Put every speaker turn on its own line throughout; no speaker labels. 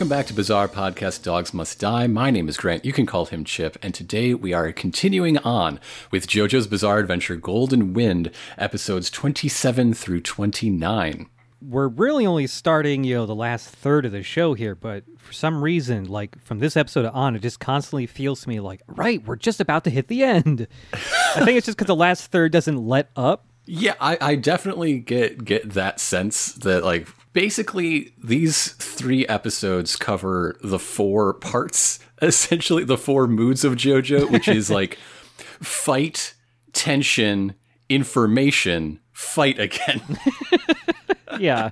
welcome back to Bizarre Podcast Dogs Must Die. My name is Grant. You can call him Chip. And today we are continuing on with JoJo's Bizarre Adventure Golden Wind, episodes 27 through 29.
We're really only starting, you know, the last third of the show here, but for some reason, like from this episode on, it just constantly feels to me like, right, we're just about to hit the end. I think it's just because the last third doesn't let up.
Yeah, I, I definitely get get that sense that like basically these three episodes cover the four parts, essentially the four moods of JoJo, which is like fight, tension, information, fight again.
Yeah.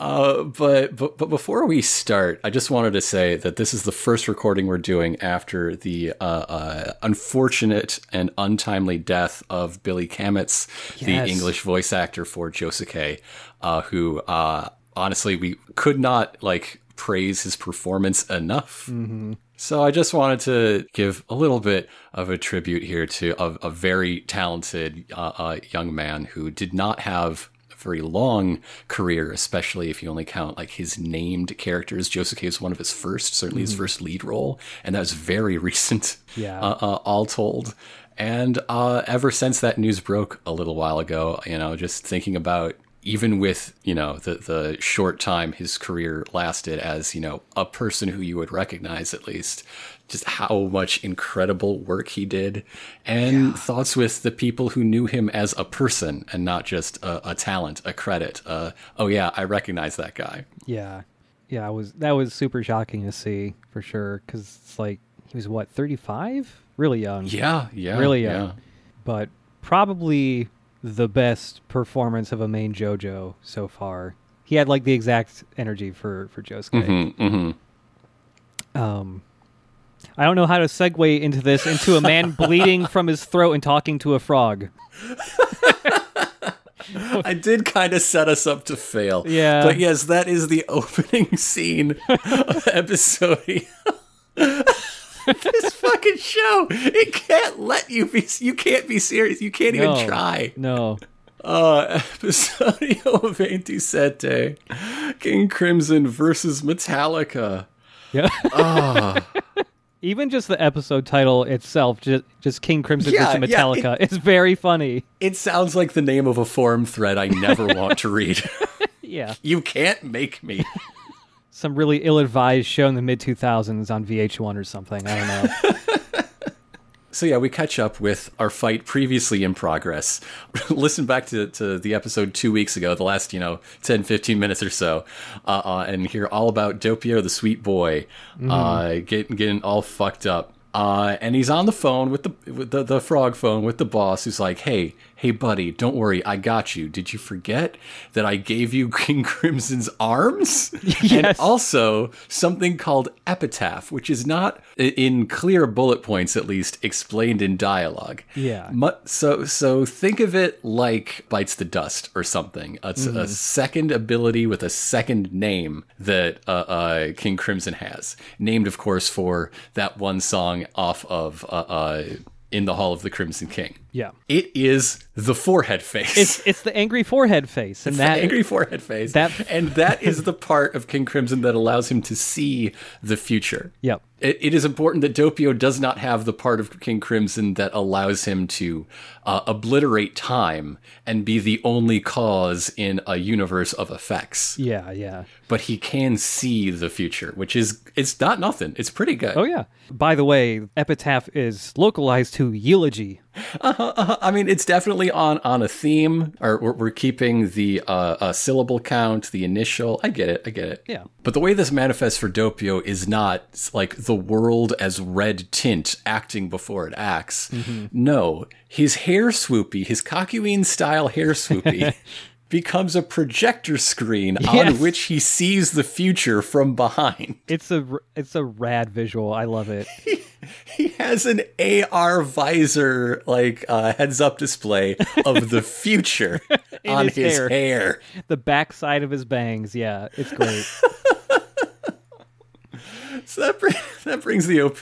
Uh, but but but before we start, I just wanted to say that this is the first recording we're doing after the uh, uh, unfortunate and untimely death of Billy Kametz, the English voice actor for Josuke, uh, who uh, honestly we could not like praise his performance enough. So I just wanted to give a little bit of a tribute here to a, a very talented uh, uh, young man who did not have a very long career, especially if you only count like his named characters. Josuke is one of his first, certainly his first lead role, and that was very recent.
Yeah.
uh, uh, all told. And uh, ever since that news broke a little while ago, you know, just thinking about even with you know the the short time his career lasted as you know a person who you would recognize at least just how much incredible work he did and thoughts with the people who knew him as a person and not just a, a talent a credit uh, oh yeah i recognize that guy
Yeah. Yeah, I was that was super shocking to see for sure cuz it's like he was what, 35? Really young.
yeah yeah
really young.
yeah.
But probably the best performance of a main JoJo so far. He had like the exact energy for for Josuke.
Mhm, mhm.
Um, I don't know how to segue into this into a man bleeding from his throat and talking to a frog.
I did kind of set us up to fail.
Yeah.
But yes, that is the opening scene of the episode. this fucking show, it can't let you be. You can't be serious. You can't
No.
even try.
No.
Uh, Episodio 27, King Crimson versus Metallica.
Yeah.
Ah.
Even just the episode title itself, just, just King Crimson
Yeah,
versus
yeah,
Metallica, is very funny.
It sounds like the name of a forum thread I never want to read.
Yeah.
you can't make me.
Some really ill advised show in the mid 2000s on VH1 or something. I don't know.
So yeah, we catch up with our fight previously in progress. Listen back to, to the episode two weeks ago, the last, you know, 10, 15 minutes or so, uh, uh, and hear all about Doppio, the sweet boy, uh, getting, getting all fucked up. Uh, and he's on the phone with the, with the the frog phone with the boss, who's like, "Hey, hey, buddy, don't worry, I got you. Did you forget that I gave you King Crimson's arms?
yes.
And also something called epitaph, which is not in clear bullet points, at least explained in dialogue.
Yeah.
So so think of it like bites the dust or something. It's a second ability with a second name that uh, uh, King Crimson has, named of course for that one song off of uh, uh, "In the Hall of the Crimson King."
Yeah.
It is the forehead face.
It's it's the angry forehead face. And
the
that
angry forehead face.
that-
and that is the part of King Crimson that allows him to see the future.
Yep.
It, it is important that Doppio does not have the part of King Crimson that allows him to uh, obliterate time and be the only cause in a universe of effects.
Yeah, yeah.
But he can see the future, which is it's not nothing. It's pretty good.
Oh yeah. By the way, epitaph is localized to eulogy.
I mean, it's definitely on on a theme, or we're, we're keeping the uh, uh, syllable count, the initial. I get it. I get it.
Yeah.
But the way this manifests for Doppio is not like the world as red tint acting before it acts. No, his hair swoopy, his Kakyoin style hair swoopy. becomes a projector screen
Yes.
on which he sees the future from behind.
It's a it's a rad visual. I love it.
He has an AR visor, like uh, heads up display of the future on
his
his,
hair.
hair.
the backside of his bangs. Yeah, it's great.
So that, bring, that brings the OP.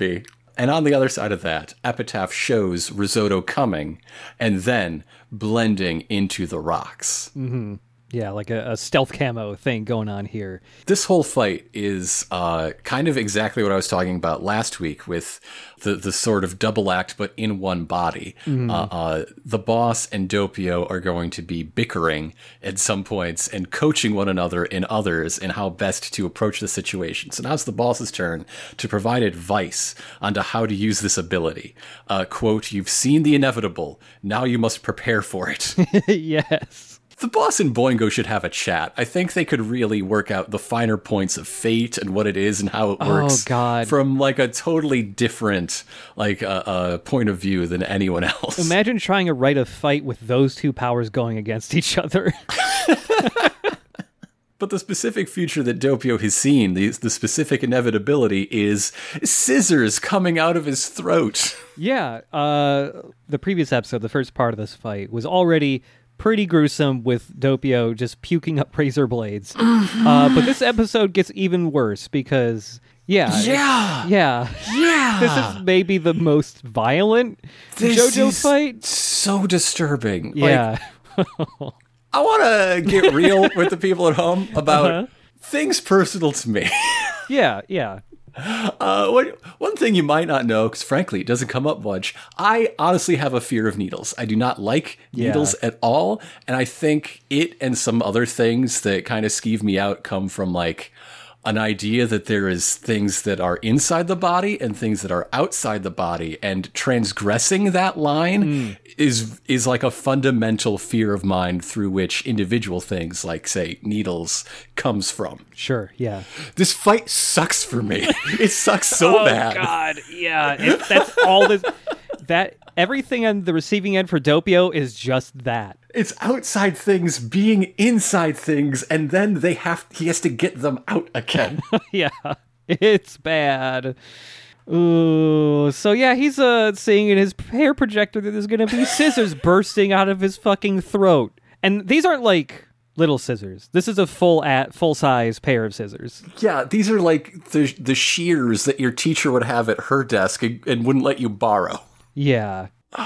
And on the other side of that, Epitaph shows Risotto coming and then blending into the rocks. Mm-hmm.
Yeah, like a, a stealth camo thing going on here.
This whole fight is uh, kind of exactly what I was talking about last week with the, the sort of double act, but in one body. Uh, uh, the boss and Doppio are going to be bickering at some points and coaching one another in others in how best to approach the situation. So now it's the boss's turn to provide advice onto how to use this ability. Uh, quote, You've seen the inevitable. Now you must prepare for it.
yes.
The boss and Boingo should have a chat. I think they could really work out the finer points of fate and what it is and how it works.
Oh God.
From like a totally different like uh, uh, point of view than anyone else.
Imagine trying to write a fight with those two powers going against each other.
but the specific future that Doppio has seen, the the specific inevitability is scissors coming out of his throat.
yeah, uh, the previous episode, the first part of this fight, was already pretty gruesome with Doppio just puking up razor blades. Uh, but this episode gets even worse because, yeah,
Yeah.
yeah,
Yeah.
this is maybe the most violent
This
JoJo
is
fight.
So disturbing. Like,
Yeah,
I want to get real with the people at home about
Uh-huh.
things personal to me.
yeah, yeah.
Uh, one, one thing you might not know, because frankly, it doesn't come up much. I honestly have a fear of needles. I do not like
Yeah.
needles at all. And I think it and some other things that kind of skeeve me out come from like an idea that there is things that are inside the body and things that are outside the body. And transgressing that line hmm. is is like a fundamental fear of mine through which individual things like say needles comes from.
Sure, yeah.
This fight sucks for me. It sucks so oh, bad.
Oh, God, yeah. It, that's all this. That everything on the receiving end for Doppio is just that.
It's outside things being inside things, and then they have he has to get them out again.
yeah, it's bad. Ooh, so yeah, he's uh seeing in his hair projector that there's gonna be scissors bursting out of his fucking throat, and these aren't like little scissors. This is a full at full size pair of scissors.
yeah, these are like the the shears that your teacher would have at her desk and, and wouldn't let you borrow.
Yeah,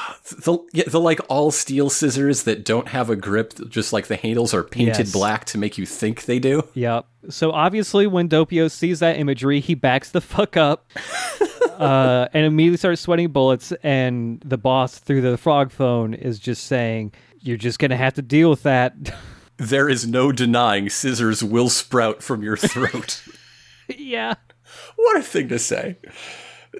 The, yeah, the like all steel scissors that don't have a grip, just like the handles are painted
Yes.
black to make you think they do.
Yep. So obviously, when Doppio sees that imagery, he backs the fuck up uh, and immediately starts sweating bullets. And the boss, through the frog phone, is just saying, "You're just gonna have to deal with that."
There is no denying scissors will sprout from your throat.
yeah.
what a thing to say.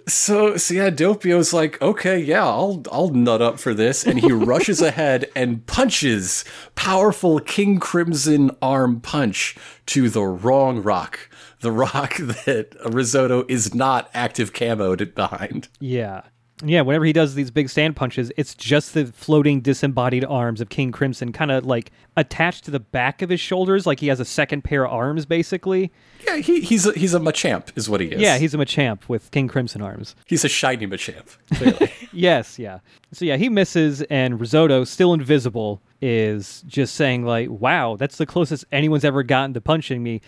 So, so yeah, Doppio's like, okay, yeah, I'll I'll nut up for this, and he rushes ahead and punches powerful King Crimson arm punch to the wrong rock, the rock that Risotto is not active camoed behind.
Yeah. Yeah, whenever he does these big sand punches, it's just the floating disembodied arms of King Crimson kind of like attached to the back of his shoulders, like he has a second pair of arms, basically.
Yeah, he, he's a, he's a Machamp, is what he is.
Yeah, he's a Machamp with King Crimson arms.
he's a shiny Machamp. Clearly.
Yes, yeah. So yeah, he misses, and Risotto, still invisible, is just saying like, "Wow, that's the closest anyone's ever gotten to punching me."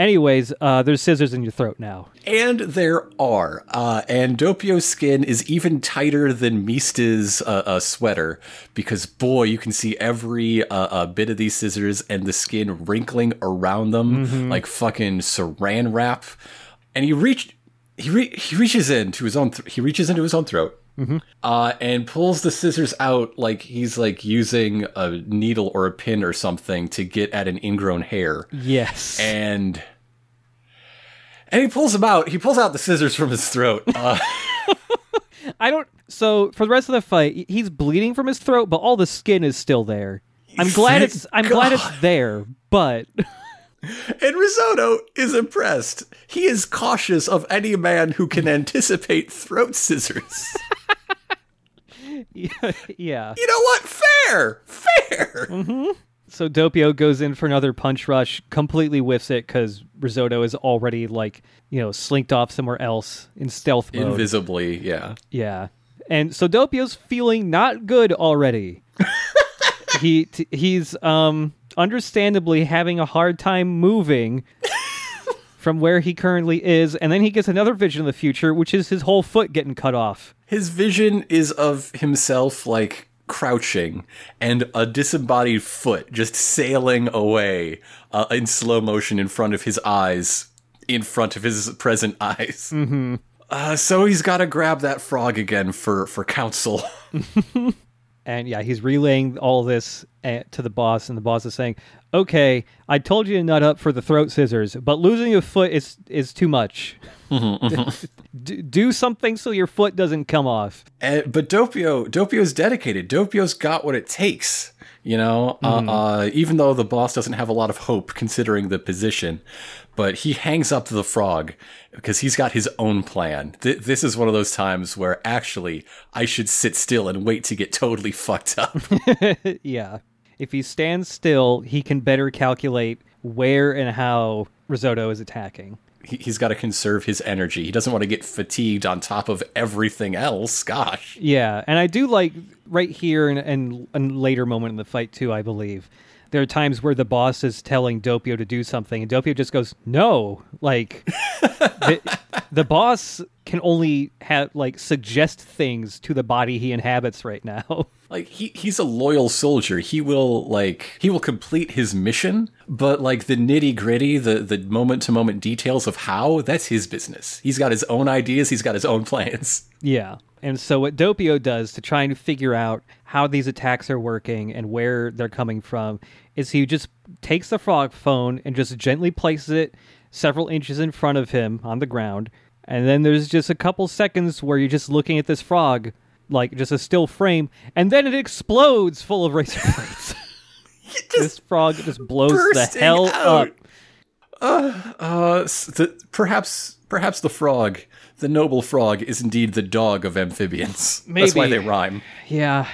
Anyways, uh, there's scissors in your throat now.
And there are. Uh, and Doppio's skin is even tighter than Mista's uh, uh, sweater because, boy, you can see every uh, uh, bit of these scissors and the skin wrinkling around them like fucking saran wrap. And he reached. He, re- he reaches into his own. Th- he reaches into his own throat, uh, and pulls the scissors out like he's like using a needle or a pin or something to get at an ingrown hair
Yes.
and and he pulls them out. He pulls out the scissors from his throat. Uh,
I don't. So for the rest of the fight, he's bleeding from his throat, but all the skin is still there. I'm glad
Thank
it's. I'm glad it's there, but
and Risotto is impressed. He is cautious of any man who can anticipate throat scissors.
yeah.
you know what? Fair, fair.
So Doppio goes in for another punch rush, completely whiffs it because Risotto is already like you know slinked off somewhere else in stealth mode.
Invisibly, yeah.
Yeah. And so Doppio's feeling not good already. he t- he's um understandably having a hard time moving from where he currently is and then he gets another vision of the future which is his whole foot getting cut off.
His vision is of himself like crouching and a disembodied foot just sailing away uh, in slow motion in front of his eyes, in front of his present eyes. Mm-hmm. Uh, so he's got to grab that frog again for for counsel.
And yeah, he's relaying all this uh, to the boss, and the boss is saying, "Okay, I told you to nut up for the throat scissors, but losing a foot is is too much. D- do something so your foot doesn't come off."
And, but Doppio, Doppio's dedicated. Doppio's got what it takes. You know, uh, uh, even though the boss doesn't have a lot of hope considering the position, but he hangs up to the frog because he's got his own plan. Th- this is one of those times where actually I should sit still and wait to get totally fucked up.
yeah, if he stands still, he can better calculate where and how Risotto is attacking.
He- he's got to conserve his energy. He doesn't want to get fatigued on top of everything else. Gosh.
Yeah, and I do like right here and, and a later moment in the fight too. I believe there are times where the boss is telling Doppio to do something, and Doppio just goes, "No!" Like the, the boss can only have like suggest things to the body he inhabits right now.
Like he he's a loyal soldier. He will like he will complete his mission, but like the nitty gritty, the the moment to moment details of how that's his business. He's got his own ideas. He's got his own plans.
Yeah. And so what Doppio does to try and figure out how these attacks are working and where they're coming from is he just takes the frog phone and just gently places it several inches in front of him on the ground. And then there's just a couple seconds where you're just looking at this frog like just a still frame and then it explodes full of razor blades. this frog just blows the hell
out.
up.
Uh, s- the, perhaps perhaps the frog, the noble frog, is indeed the dog of amphibians. That's why they rhyme.
Yeah.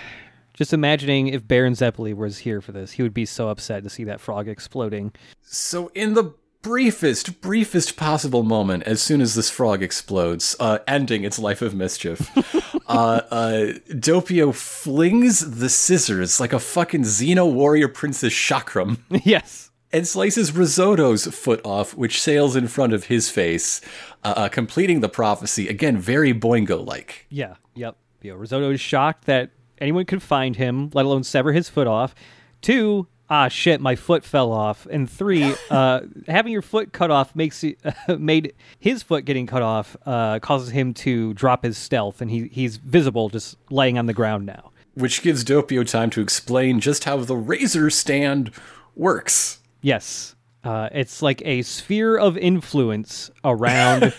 Just imagining if Baron Zeppeli was here for this, he would be so upset to see that frog exploding.
So, in the briefest, briefest possible moment, as soon as this frog explodes, uh, ending its life of mischief, uh, uh, Doppio flings the scissors like a fucking Xena warrior princess chakram
yes.
and slices Risotto's foot off, which sails in front of his face, uh, uh, completing the prophecy. Again, very Boingo like.
Yeah. Yep. You know, Risotto is shocked that anyone could find him, let alone sever his foot off. Two, ah shit, my foot fell off. And three, uh, having your foot cut off makes you, made his foot getting cut off uh, causes him to drop his stealth, and he he's visible just laying on the ground now.
Which gives Doppio time to explain just how the razor stand works.
Yes. Uh, it's like a sphere of influence around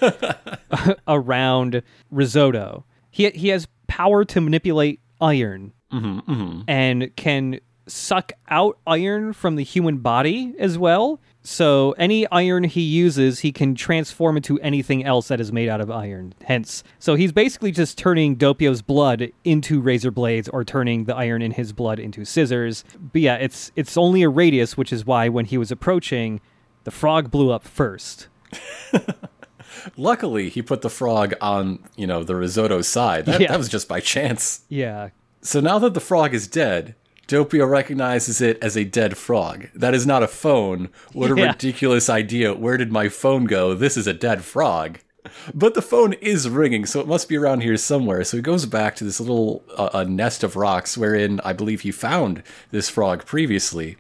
around risotto. He he has power to manipulate iron mm-hmm, mm-hmm. and can suck out iron from the human body as well. So any iron he uses, he can transform into anything else that is made out of iron. Hence, so he's basically just turning Doppio's blood into razor blades, or turning the iron in his blood into scissors. But yeah, it's it's only a radius, which is why when he was approaching, the frog blew up first.
Luckily, he put the frog on, you know, the risotto side. That,
Yeah.
that was just by chance.
Yeah,
So now that the frog is dead, Doppio recognizes it as a dead frog. That is not a phone. What a
Yeah.
ridiculous idea. Where did my phone go? This is a dead frog. But the phone is ringing, so it must be around here somewhere. So he goes back to this little uh, a nest of rocks wherein I believe he found this frog previously.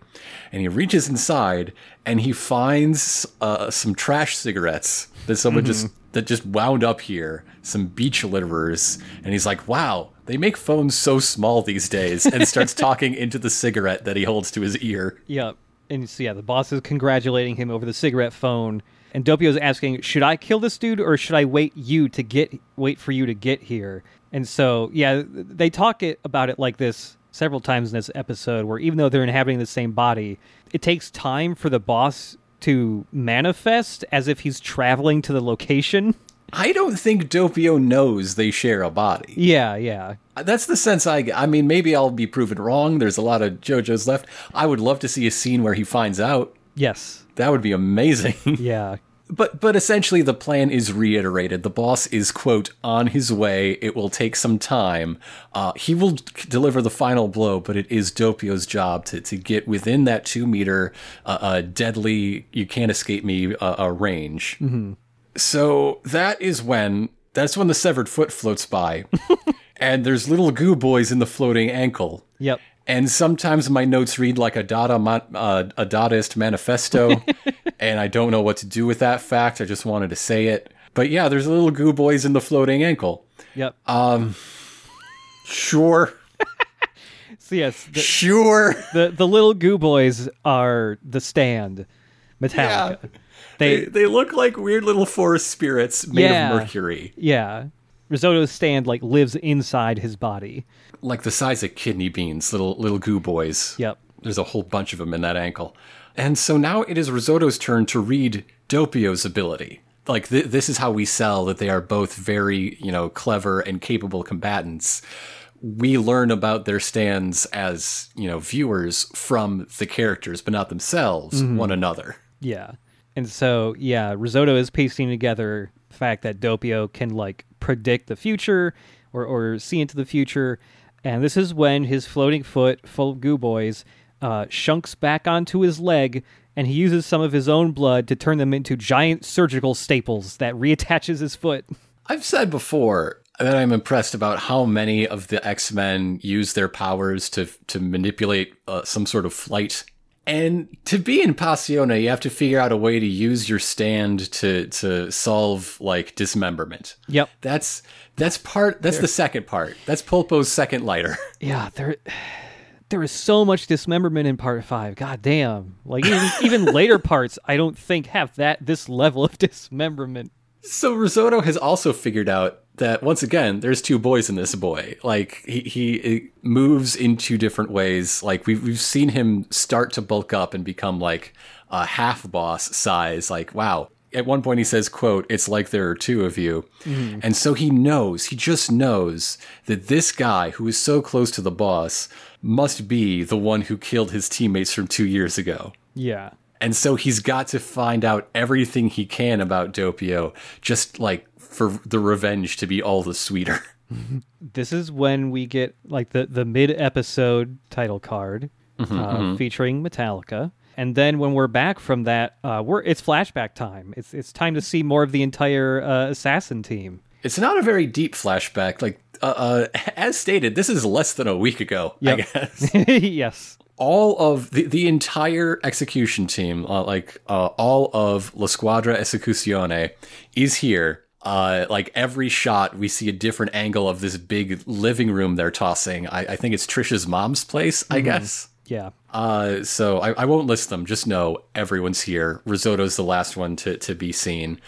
And he reaches inside and he finds uh, some trash cigarettes that someone just mm-hmm. that just wound up here, some beach litterers, and he's like, "Wow, they make phones so small these days." And starts talking into the cigarette that he holds to his ear.
Yeah, And so yeah, the boss is congratulating him over the cigarette phone, and Doppio's asking, "Should I kill this dude, or should I wait you to get wait for you to get here?" And so yeah, they talk it about it like this several times in this episode, where even though they're inhabiting the same body, it takes time for the boss to manifest as if he's traveling to the location.
I don't think Doppio knows they share a body.
Yeah, yeah.
That's the sense I get. I mean, maybe I'll be proven wrong. There's a lot of JoJo's left. I would love to see a scene where he finds out.
Yes.
That would be amazing.
Yeah.
But but essentially the plan is reiterated. The boss is quote on his way. It will take some time. Uh, he will deliver the final blow, but it is Doppio's job to to get within that two meter uh, uh, deadly you can't escape me uh, uh, range. So that is when that's when the severed foot floats by. and there's little goo boys in the floating ankle.
Yep.
And sometimes my notes read like a Dada uh, a Dadaist manifesto, and I don't know what to do with that fact. I just wanted to say it. But yeah, there's little goo boys in the floating ankle.
Yep.
Um, sure,
so yes, the,
sure.
the the little goo boys are the stand, Metallica.
They
They
they look like weird little forest spirits made
Yeah.
of mercury,
yeah. Risotto's stand like lives inside his body.
like the size of kidney beans. Little little goo boys.
Yep.
There's a whole bunch of them in that ankle. And so now it is Risotto's turn to read Doppio's ability. Like th- this is how we sell that they are both very, you know, clever and capable combatants. We learn about their stands as, you know, viewers from the characters, but not themselves, mm-hmm. one another.
Yeah. And so, yeah, Risotto is pasting together the fact that Doppio can like predict the future or, or see into the future. And this is when his floating foot, full of goo boys, uh, shunks back onto his leg and he uses some of his own blood to turn them into giant surgical staples that reattaches his foot.
I've said before that I'm impressed about how many of the X Men use their powers to to manipulate uh, some sort of flight. And to be in Passione, you have to figure out a way to use your stand to to solve like dismemberment.
Yep.
That's that's part. That's the second part. That's Polpo's second lighter.
Yeah, there there is so much dismemberment in part five. God damn. Like even, even later parts I don't think have that this level of dismemberment.
So Risotto has also figured out that once again, there's two boys in this boy. Like he he moves in two different ways. Like we've we've seen him start to bulk up and become like a half boss size. Like wow. At one point he says, "quote It's like there are two of you," mm-hmm. and so he knows. He just knows that this guy who is so close to the boss must be the one who killed his teammates from two years ago.
Yeah.
And so he's got to find out everything he can about Doppio, just like for the revenge to be all the sweeter.
This is when we get like the the mid episode title card uh, featuring Metallica. And then when we're back from that, uh, we're it's flashback time. It's it's time to see more of the entire uh, assassin team.
It's not a very deep flashback. Like, uh, uh, as stated, this is less than a week ago,
Yep.
I guess.
yes.
all of the, the entire execution team, uh, like uh, all of La Squadra Esecuzione, is here. Uh, like every shot, we see a different angle of this big living room they're tossing. I, I think it's Trisha's mom's place, I guess.
Yeah.
Uh, so I, I won't list them. Just know everyone's here. Risotto's the last one to, to be seen.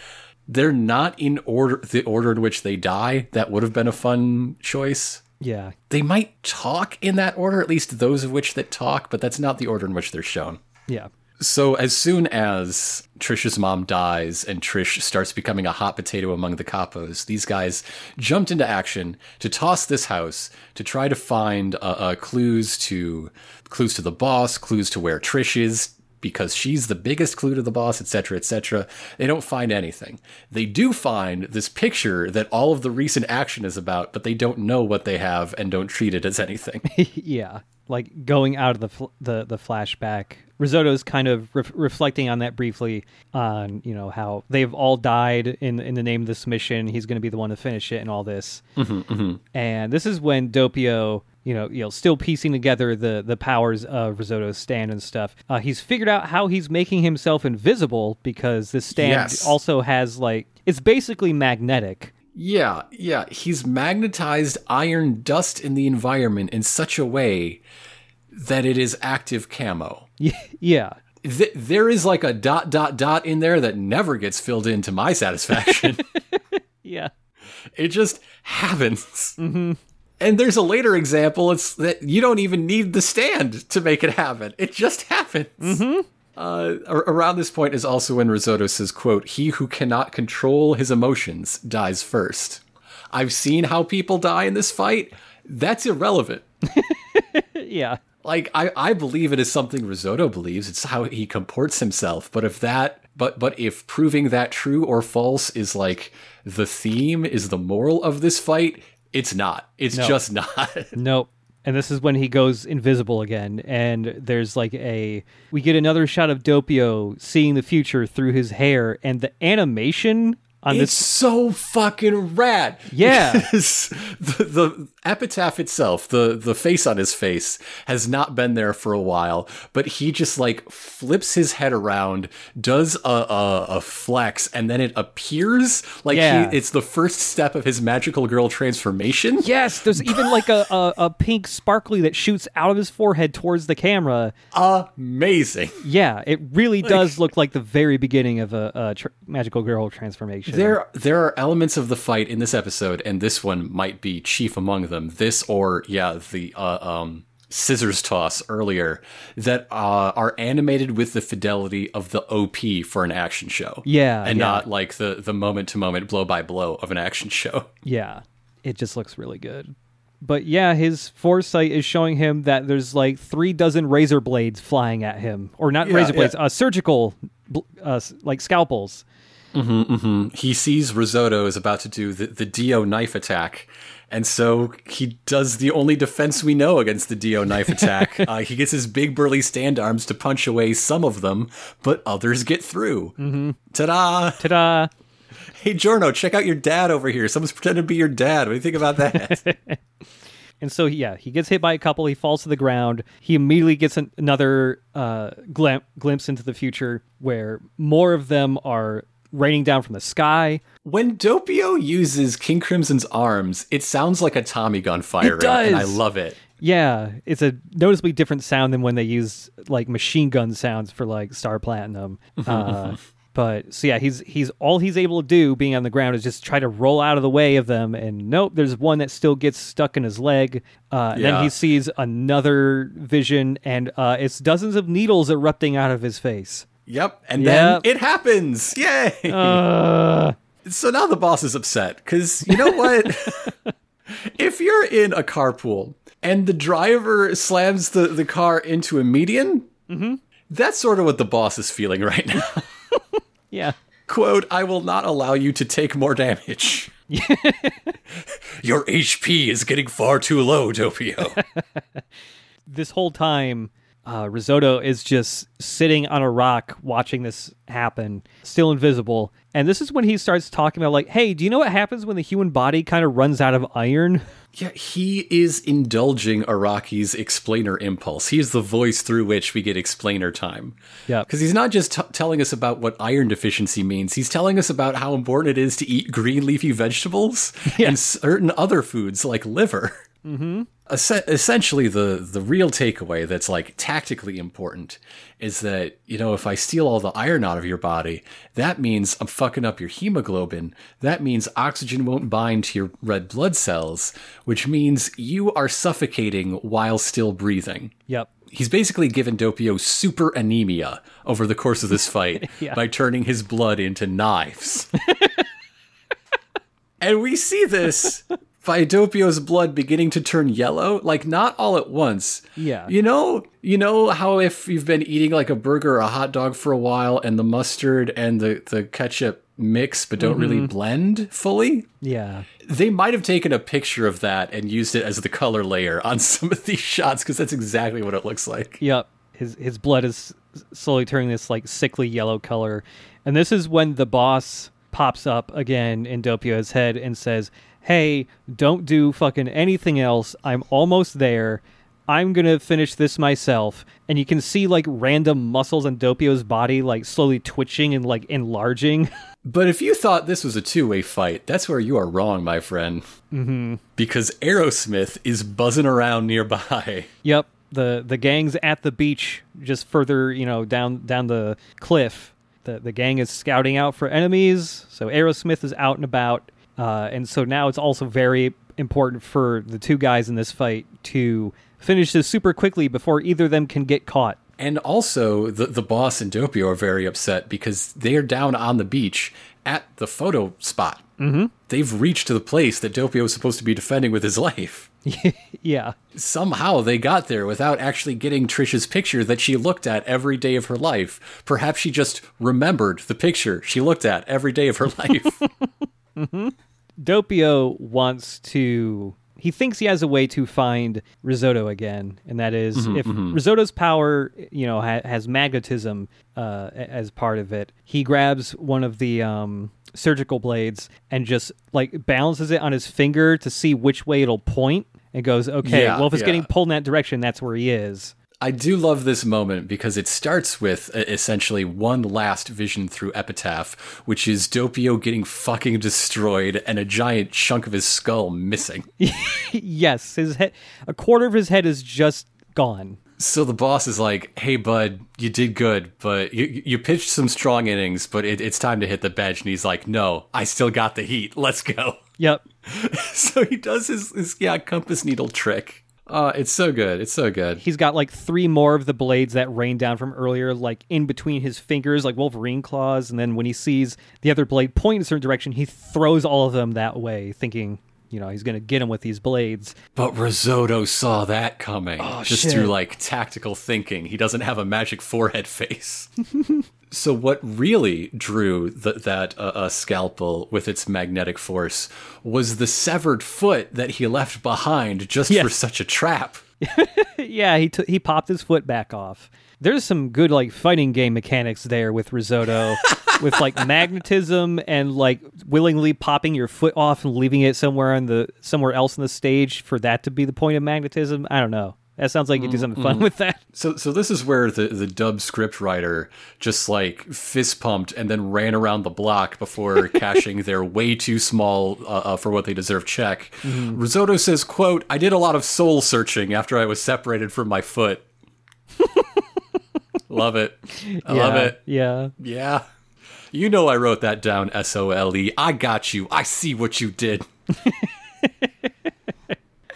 They're not in order, the order in which they die. That would have been a fun choice.
Yeah.
They might talk in that order, at least those of which that talk, but that's not the order in which they're shown.
Yeah.
So as soon as Trish's mom dies and Trish starts becoming a hot potato among the capos, these guys jumped into action to toss this house to try to find uh, uh, clues to clues to the boss, clues to where Trish is because she's the biggest clue to the boss, etc., etc. They don't find anything. They do find this picture that all of the recent action is about, but they don't know what they have and don't treat it as anything.
yeah. Like going out of the fl- the the flashback, Risotto's kind of re- reflecting on that briefly, on you know how they've all died in in the name of this mission. He's going to be the one to finish it and all this. Mm-hmm, mm-hmm. And this is when Doppio, you know, you know, still piecing together the the powers of Risotto's stand and stuff. Uh, he's figured out how he's making himself invisible because this stand
Yes.
also has like it's basically magnetic.
Yeah, yeah. He's magnetized iron dust in the environment in such a way that it is active camo.
yeah.
Th- there is like a dot, dot, dot in there that never gets filled in to my satisfaction.
Yeah.
it just happens. And there's a later example. It's that you don't even need the stand to make it happen. It just happens. Uh, around this point is also when Risotto says, "quote He who cannot control his emotions dies first. I've seen how people die in this fight. That's irrelevant.
Yeah.
Like I, I believe it is something Risotto believes. It's how he comports himself. But if that, but but if proving that true or false is like the theme, is the moral of this fight, it's not. It's
No.
just not.
Nope. And this is when he goes invisible again. And there's like a. We get another shot of Doppio seeing the future through his hair. And the animation on
It's
this.
so fucking rad.
Yeah.
The, the epitaph itself, the the face on his face, has not been there for a while. But he just like flips his head around, does a a, a flex, and then it appears like
Yeah.
he, it's the first step of his magical girl transformation.
Yes, there's even like a, a, a pink sparkly that shoots out of his forehead towards the camera.
Amazing.
Yeah, it really does look like the very beginning of a, a tr- magical girl transformation.
There, there are elements of the fight in this episode, and this one might be chief among them. This, or yeah, the uh, um, scissors toss earlier, that uh, are animated with the fidelity of the OP for an action show.
Yeah,
and
yeah.
not like the the moment to moment, blow by blow of an action show.
Yeah, it just looks really good. But yeah, his foresight is showing him that there's like three dozen razor blades flying at him, or not
Yeah,
razor blades,
yeah.
uh, surgical, uh, like scalpels.
He sees Risotto is about to do the, the Dio knife attack. And so he does the only defense we know against the Dio knife attack. uh, he gets his big burly stand arms to punch away some of them, but others get through. Mm-hmm. Ta-da!
Ta-da!
Hey, Giorno, check out your dad over here. Someone's pretending to be your dad. What do you think about that?
And so yeah, he gets hit by a couple. He falls to the ground. He immediately gets an, another uh, glim- glimpse into the future where more of them are raining down from the sky.
when Doppio uses King Crimson's arms, it sounds like a Tommy gun firing, It
does.
and I love it.
Yeah, it's a noticeably different sound than when they use like machine gun sounds for like Star Platinum. Uh, but so yeah, he's he's all he's able to do being on the ground is just try to roll out of the way of them. And nope, there's one that still gets stuck in his leg. Uh, and then he sees another vision, and uh, it's dozens of needles erupting out of his face.
Yep, and
Yep.
then it happens. Yay!
Uh,
So now the boss is upset because you know what? if you're in a carpool and the driver slams the, the car into a median, that's sort of what the boss is feeling right now.
yeah.
Quote, I will not allow you to take more damage. Your HP is getting far too low, Doppio.
this whole time, uh, Risotto is just sitting on a rock watching this happen, still invisible. And this is when he starts talking about, like, hey, do you know what happens when the human body kind of runs out of iron?
yeah, he is indulging Araki's explainer impulse. He is the voice through which we get explainer time.
Yeah.
Because he's not just t- telling us about what iron deficiency means, he's telling us about how important it is to eat green leafy vegetables and certain other foods like liver. Mm-hmm. essentially, the, the real takeaway that's like tactically important is that, you know, if I steal all the iron out of your body, that means I'm fucking up your hemoglobin. That means oxygen won't bind to your red blood cells, which means you are suffocating while still breathing
Yep.
he's basically given Doppio super anemia over the course of this fight
Yeah.
by turning his blood into knives. and we see this by Doppio's blood beginning to turn yellow, like not all at once.
Yeah.
You know, you know how if you've been eating like a burger or a hot dog for a while and the mustard and the, the ketchup mix but don't really mm-hmm. blend fully?
Yeah.
They might have taken a picture of that and used it as the color layer on some of these shots because that's exactly what it looks like.
Yep. His his blood is slowly turning this like sickly yellow color. And this is when the boss pops up again in Doppio's head and says, Hey, don't do fucking anything else. I'm almost there. I'm gonna finish this myself. And you can see like random muscles on Doppio's body like slowly twitching and like enlarging.
But if you thought this was a two way fight, that's where you are wrong, my friend. Mm-hmm. Because Aerosmith is buzzing around nearby.
Yep, the the gang's at the beach, just further, you know, down down the cliff. The the gang is scouting out for enemies. So Aerosmith is out and about, uh, and so now it's also very important for the two guys in this fight to finish this super quickly before either of them can get caught.
And also, the, the boss and Doppio are very upset because they are down on the beach at the photo spot. Mm-hmm. They've reached the place that Doppio was supposed to be defending with his life.
yeah,
Somehow they got there without actually getting Trisha's picture that she looked at every day of her life. Perhaps she just remembered the picture she looked at every day of her life.
Doppio wants to he thinks he has a way to find Risotto again, and that is if Risotto's power, you know, ha- has magnetism uh, as part of it. He grabs one of the um, surgical blades and just like balances it on his finger to see which way it'll point, and goes, "Okay,
Yeah,
well, if it's
yeah.
getting pulled in that direction, that's where he is."
I do love this moment because it starts with uh, essentially one last vision through Epitaph, which is Doppio getting fucking destroyed and a giant chunk of his skull missing.
yes, his head, a quarter of his head is just gone.
So the boss is like, "Hey, bud, you did good, but you you pitched some strong innings, but it, it's time to hit the bench." And he's like, "No, I still got the heat. Let's go."
Yep.
so he does his, his yeah compass needle trick. Uh, it's so good. It's so good.
He's got like three more of the blades that rain down from earlier, like in between his fingers, like Wolverine claws. And then when he sees the other blade point in a certain direction, he throws all of them that way, thinking, you know, he's going to get him with these blades.
But Risotto saw that coming just
shit.
through like tactical thinking. He doesn't have a magic forehead face. so what really drew th- that uh, uh, scalpel with its magnetic force was the severed foot that he left behind just
Yes.
for such a trap.
yeah, he t- he popped his foot back off. There's some good like fighting game mechanics there with Risotto, with like magnetism and like willingly popping your foot off and leaving it somewhere on the somewhere else in the stage for that to be the point of magnetism. I don't know. That sounds like you do something fun with that.
So, so this is where the, the dub script writer just like fist pumped and then ran around the block before cashing their way too small uh, uh, for what they deserve check. Risotto says, "quote I did a lot of soul searching after I was separated from my foot." love it. I love it.
Yeah.
Yeah. You know I wrote that down. S O L E. I got you. I see what you did.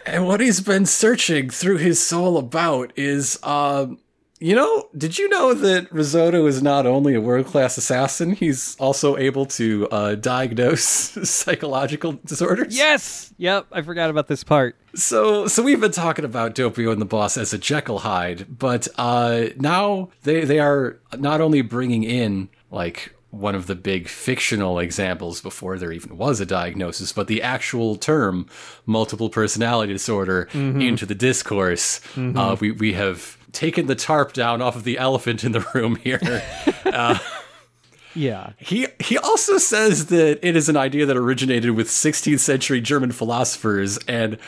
and what he's been searching through his soul about is, um, you know, did you know that Risotto is not only a world class assassin, he's also able to uh, diagnose psychological disorders?
Yes. Yep. I forgot about this part.
So, so we've been talking about Doppio and the Boss as a Jekyll Hyde, but uh, now they they are not only bringing in like one of the big fictional examples before there even was a diagnosis, but the actual term multiple personality disorder mm-hmm. into the discourse. Mm-hmm. Uh, we we have taken the tarp down off of the elephant in the room here.
Uh, yeah.
He he also says that it is an idea that originated with 16th century German philosophers and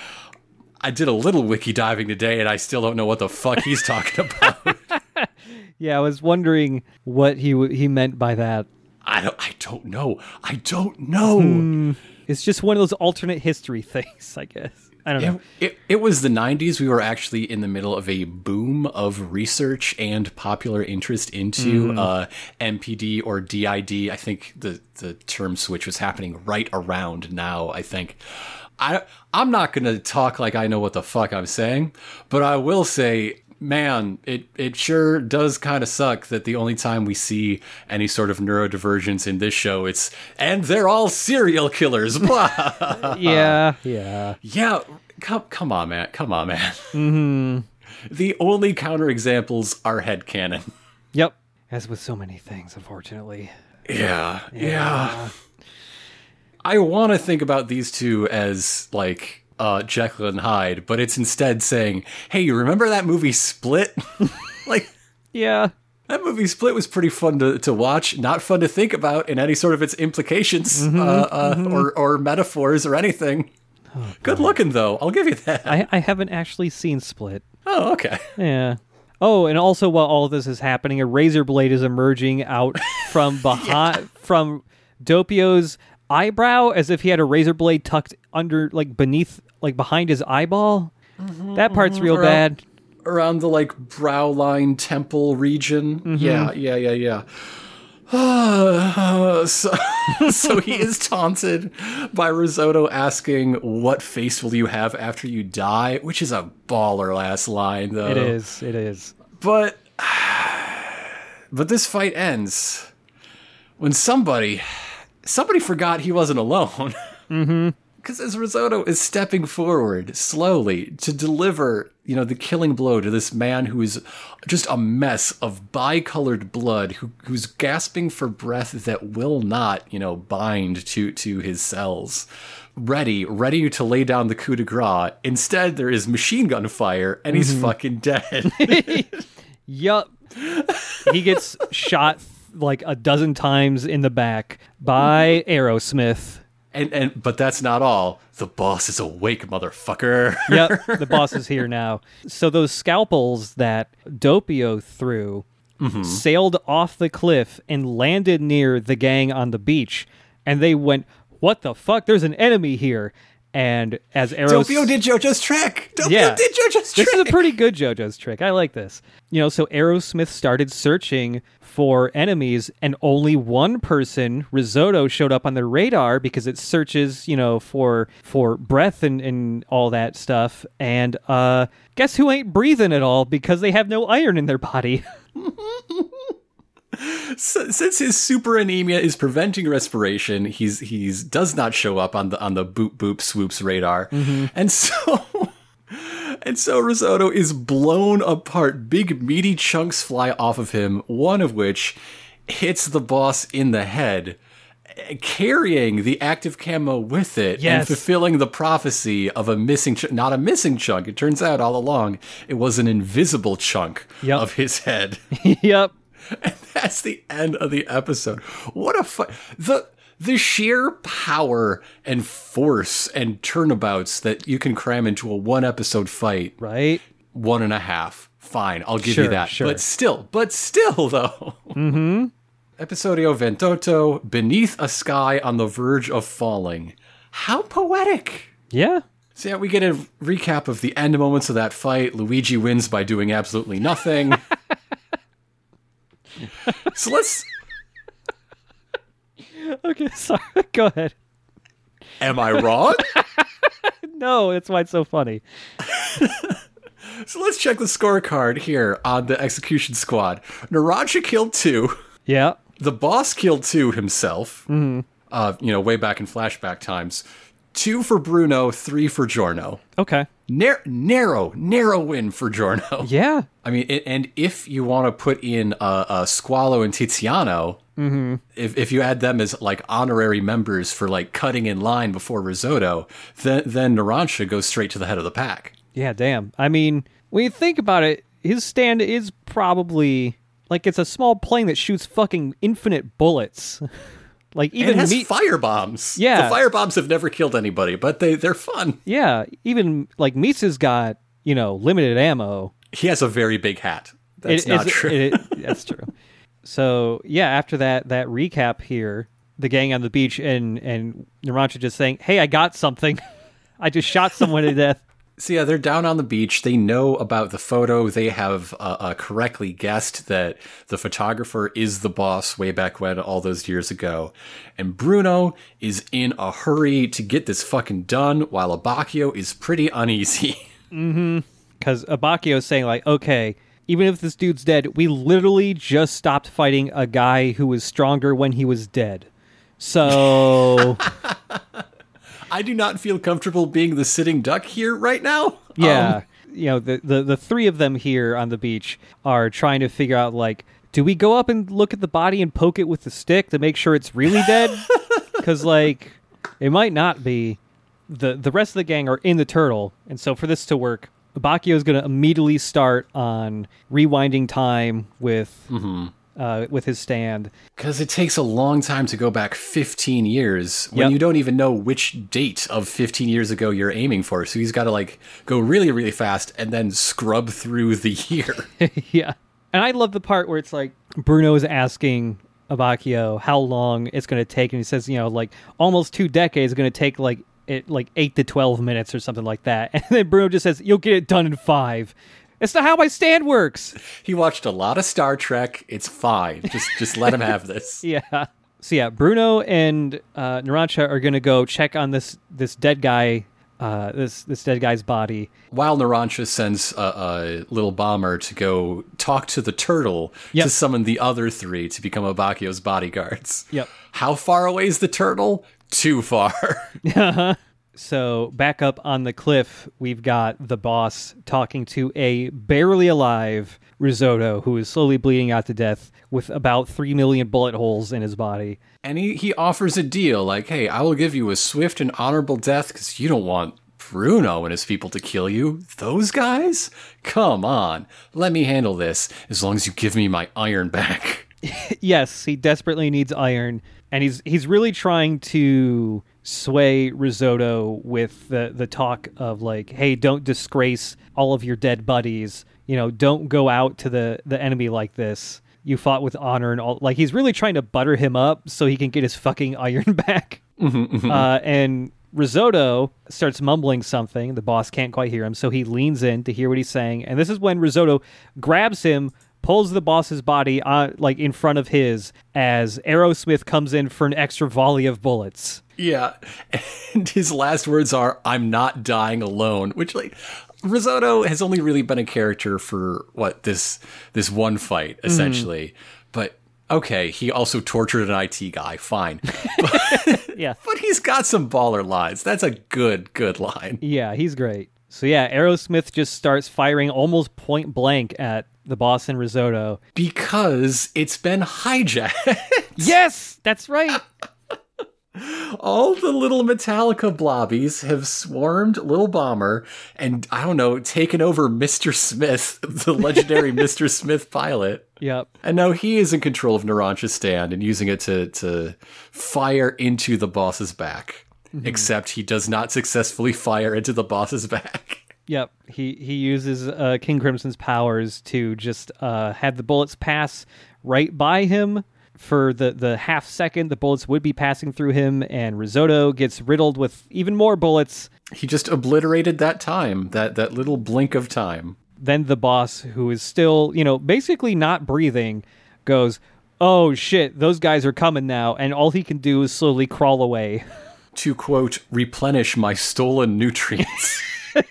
I did a little wiki diving today and I still don't know what the fuck he's talking about.
Yeah. I was wondering what he w- he meant by that.
I don't I don't know. I don't know.
It's just one of those alternate history things, I guess. I don't know.
It, it, it was the 90s. We were actually in the middle of a boom of research and popular interest into uh, MPD or DID. I think the, the term switch was happening right around now, I think. I, I'm not going to talk like I know what the fuck I'm saying, but I will say, man, it, it sure does kind of suck that the only time we see any sort of neurodivergence in this show, it's, and they're all serial killers. Blah.
yeah. Yeah.
Yeah, come come on, man. Come on, man. Mm-hmm. The only counterexamples are head headcanon.
Yep. As with so many things, unfortunately.
Yeah, yeah. I want to think about these two as like uh, Jekyll and Hyde, but it's instead saying, "Hey, you remember that movie Split? like
Yeah.
that movie Split was pretty fun to, to watch, not fun to think about in any sort of its implications uh, uh, or or metaphors or anything." Good looking though, I'll give you that.
I, I haven't actually seen Split.
oh, okay.
Yeah. Oh, and also while all this is happening, a razor blade is emerging out from behind from Doppio's eyebrow as if he had a razor blade tucked under like beneath like behind his eyeball. that part's real
Around-
bad.
around the like brow line temple region. Yeah, yeah, yeah, yeah. so, so he is taunted by Risotto asking, "What face will you have after you die?" Which is a baller last line, though.
It is. It is.
But, but this fight ends when somebody, somebody forgot he wasn't alone. Mm-hmm. Because as Risotto is stepping forward slowly to deliver, you know, the killing blow to this man who is just a mess of bicolored blood, who, who's gasping for breath that will not, you know, bind to to his cells, ready, ready to lay down the coup de grace. Instead, there is machine gun fire, and he's mm-hmm. fucking dead.
Yup. he gets shot like a dozen times in the back by Aerosmith.
And and but that's not all. The boss is awake, motherfucker.
Yep, the boss is here now. So those scalpels that Doppio threw mm-hmm. sailed off the cliff and landed near the gang on the beach, and they went, "What the fuck? There's an enemy here!" And as
Doppio did JoJo's trick. Doppio
Yeah.
did JoJo's trick.
this is a pretty good JoJo's trick. I like this. You know, so Aerosmith started searching for enemies, and only one person, Risotto, showed up on their radar because it searches, you know, for for breath and, and all that stuff. And uh guess who ain't breathing at all because they have no iron in their body.
Since his super anemia is preventing respiration, he's he's does not show up on the on the boop boop swoops radar, mm-hmm. and so and so Risotto is blown apart. Big meaty chunks fly off of him, one of which hits the boss in the head. Carrying the active camo with it and fulfilling the prophecy of a missing, ch- not a missing chunk. It turns out all along it was an invisible chunk
Yep.
of his head.
yep.
And that's the end of the episode. What a fu- the the sheer power and force and turnabouts that you can cram into a one episode fight,
Right?
one and a half. Fine, I'll give
Sure,
you that.
sure.
But still, but still though. Mm-hmm. Episodio Ventotto, beneath a sky on the verge of falling. How poetic.
Yeah.
So yeah, we get a recap of the end moments of that fight. Luigi wins by doing absolutely nothing. so let's
Okay, sorry. Go ahead.
Am I wrong?
No, that's why it's so funny.
so let's check the scorecard here on the execution squad. Narancia killed two.
Yeah.
The boss killed two himself. Mm-hmm. Uh, you know, way back in flashback times. Two for Bruno, three for Giorno.
Okay.
Nar- narrow, narrow win for Giorno.
Yeah.
I mean, and if you want to put in uh, uh, Squalo and Tiziano, if if you add them as like honorary members for like cutting in line before Risotto, then then Narancia goes straight to the head of the pack.
Yeah, damn. I mean, when you think about it, his stand is probably like it's a small plane that shoots fucking infinite bullets. like
it
even
has
me,
fire bombs.
Yeah.
the fire bombs have never killed anybody, but they they're fun.
yeah, even like Mista's got you know limited ammo.
He has a very big hat. That's
It-
not true.
it- that's true. So yeah, after that that recap here, the gang on the beach and and Narancia just saying, "Hey, I got something. I just shot someone to death."
So yeah, they're down on the beach. They know about the photo. They have uh, uh, correctly guessed that the photographer is the boss way back when, all those years ago. And Bruno is in a hurry to get this fucking done, while Abacchio is pretty uneasy. Mm-hmm.
Because Abacchio's saying like, okay, even if this dude's dead, we literally just stopped fighting a guy who was stronger when he was dead. So
I do not feel comfortable being the sitting duck here right now.
yeah,
Um,
you know the, the the three of them here on the beach are trying to figure out like, do we go up and look at the body and poke it with the stick to make sure it's really dead? Because like, it might not be. the The rest of the gang are in the turtle, and so for this to work. Bacchio is going to immediately start on rewinding time with uh, with his stand.
Because it takes a long time to go back 15 years when
Yep.
you don't even know which date of 15 years ago you're aiming for. So he's got to like go really, really fast and then scrub through the year.
yeah. And I love the part where it's like Bruno is asking Abacchio how long it's going to take, and he says, you know, like almost two decades is going to take like it like eight to twelve minutes or something like that. And then Bruno just says, "You'll get it done in five. It's not how my stand works.
he watched a lot of Star Trek. It's fine. Just just let him have this.
Yeah. So yeah, Bruno and uh, Narancia are going to go check on this this dead guy, uh, this this dead guy's body.
While Narancia sends a, a little bomber to go talk to the turtle
Yep.
to summon the other three to become Abacchio's bodyguards.
Yep.
How far away is the turtle? Too far.
So back up on the cliff, we've got the boss talking to a barely alive Risotto who is slowly bleeding out to death with about three million bullet holes in his body.
And he, he offers a deal like, hey, I will give you a swift and honorable death because you don't want Bruno and his people to kill you. Those guys? Come on. Let me handle this as long as you give me my iron back.
yes, he desperately needs iron, and he's he's really trying to sway Risotto with the the talk of like, hey, don't disgrace all of your dead buddies. You know, don't go out to the the enemy like this. You fought with honor and all. Like he's really trying to butter him up so he can get his fucking iron back. Uh, and Risotto starts mumbling something. The boss can't quite hear him, so he leans in to hear what he's saying. And this is when Risotto grabs him, pulls the boss's body uh, like in front of his as Aerosmith comes in for an extra volley of bullets.
Yeah. And his last words are, I'm not dying alone, which like Risotto has only really been a character for what this this one fight essentially. But okay, he also tortured an IT guy, fine. But,
Yeah.
but he's got some baller lines. That's a good good line.
Yeah, he's great. So yeah, Aerosmith just starts firing almost point blank at the boss and Risotto.
Because it's been hijacked.
Yes, that's right.
All the little Metallica blobbies have swarmed Little Bomber and, I don't know, taken over Mr. Smith, the legendary Mr. Smith pilot.
yep.
And now he is in control of Narancia's stand and using it to, to fire into the boss's back. Except he does not successfully fire into the boss's back.
Yep, he he uses uh, King Crimson's powers to just uh, have the bullets pass right by him for the the half second the bullets would be passing through him, and Risotto gets riddled with even more bullets.
He just obliterated that time, that, that little blink of time.
Then the boss, who is still you know basically not breathing, goes, "Oh shit, those guys are coming now," and all he can do is slowly crawl away.
To quote, replenish my stolen nutrients.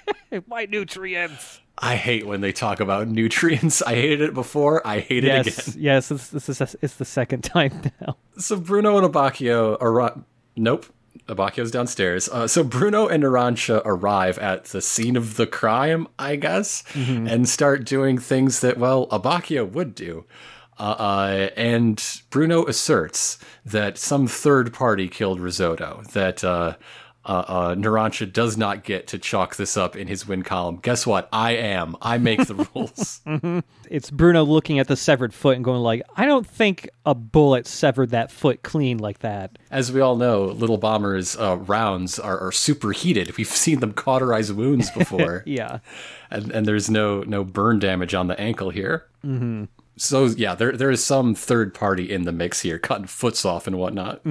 My nutrients.
I hate when they talk about nutrients. I hated it before. I hate it
Yes,
again.
yes, it's, this is it's the second time now.
So Bruno and Abacchio are. Nope. Abacchio's downstairs. Uh, so Bruno and Narancia arrive at the scene of the crime, I guess, and start doing things that, well, Abacchio would do. Uh, uh, and Bruno asserts that some third party killed Risotto, that uh, uh, uh, Narancia does not get to chalk this up in his win column. Guess what? I am. I make the rules.
it's Bruno looking at the severed foot and going like, I don't think a bullet severed that foot clean like that.
As we all know, Little Bomber's uh, rounds are, are superheated. We've seen them cauterize wounds before.
Yeah.
and, and there's no no burn damage on the ankle here. Mm-hmm. So yeah, there there is some third party in the mix here, cutting foots off and whatnot.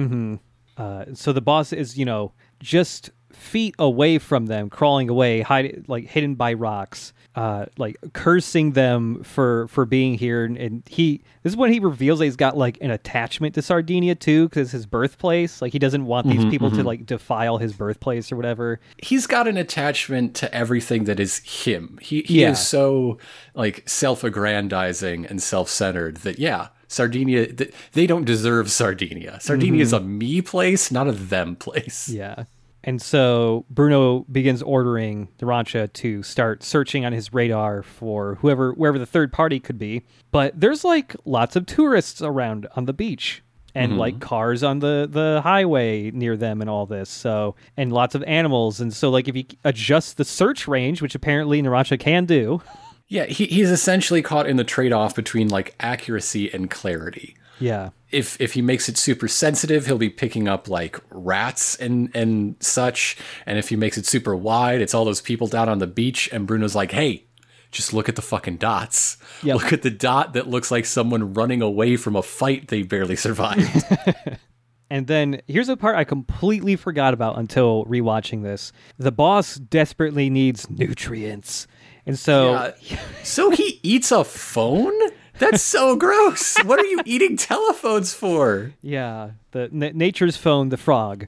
Uh, so the boss is, you know, just feet away from them, crawling away, hide, like hidden by rocks, uh, like cursing them for for being here. And, and he, this is when he reveals that he's got like an attachment to Sardinia too, because it's his birthplace. Like he doesn't want these mm-hmm, people to mm-hmm. like defile his birthplace or whatever.
He's got an attachment to everything that is him. He he
Yeah.
is so like self-aggrandizing and self-centered that yeah. Sardinia, they don't deserve Sardinia. Sardinia mm-hmm. is a me place, not a them place.
Yeah. And so Bruno begins ordering Narancia to start searching on his radar for whoever wherever the third party could be. But there's like lots of tourists around on the beach and mm-hmm. like cars on the the highway near them and all this. So and lots of animals and so like if you adjust the search range, which apparently Narancia can do.
Yeah, he, he's essentially caught in the trade-off between like accuracy and clarity.
Yeah.
If if he makes it super sensitive, he'll be picking up like rats and and such. And if he makes it super wide, it's all those people down on the beach. And Bruno's like, "Hey, just look at the fucking dots.
Yep.
Look at the dot that looks like someone running away from a fight they barely survived."
And then here's a part I completely forgot about until rewatching this. The boss desperately needs nutrients. And so
Yeah. so he eats a phone. That's so gross. What are you eating telephones for?
Yeah, the n- nature's phone, the frog.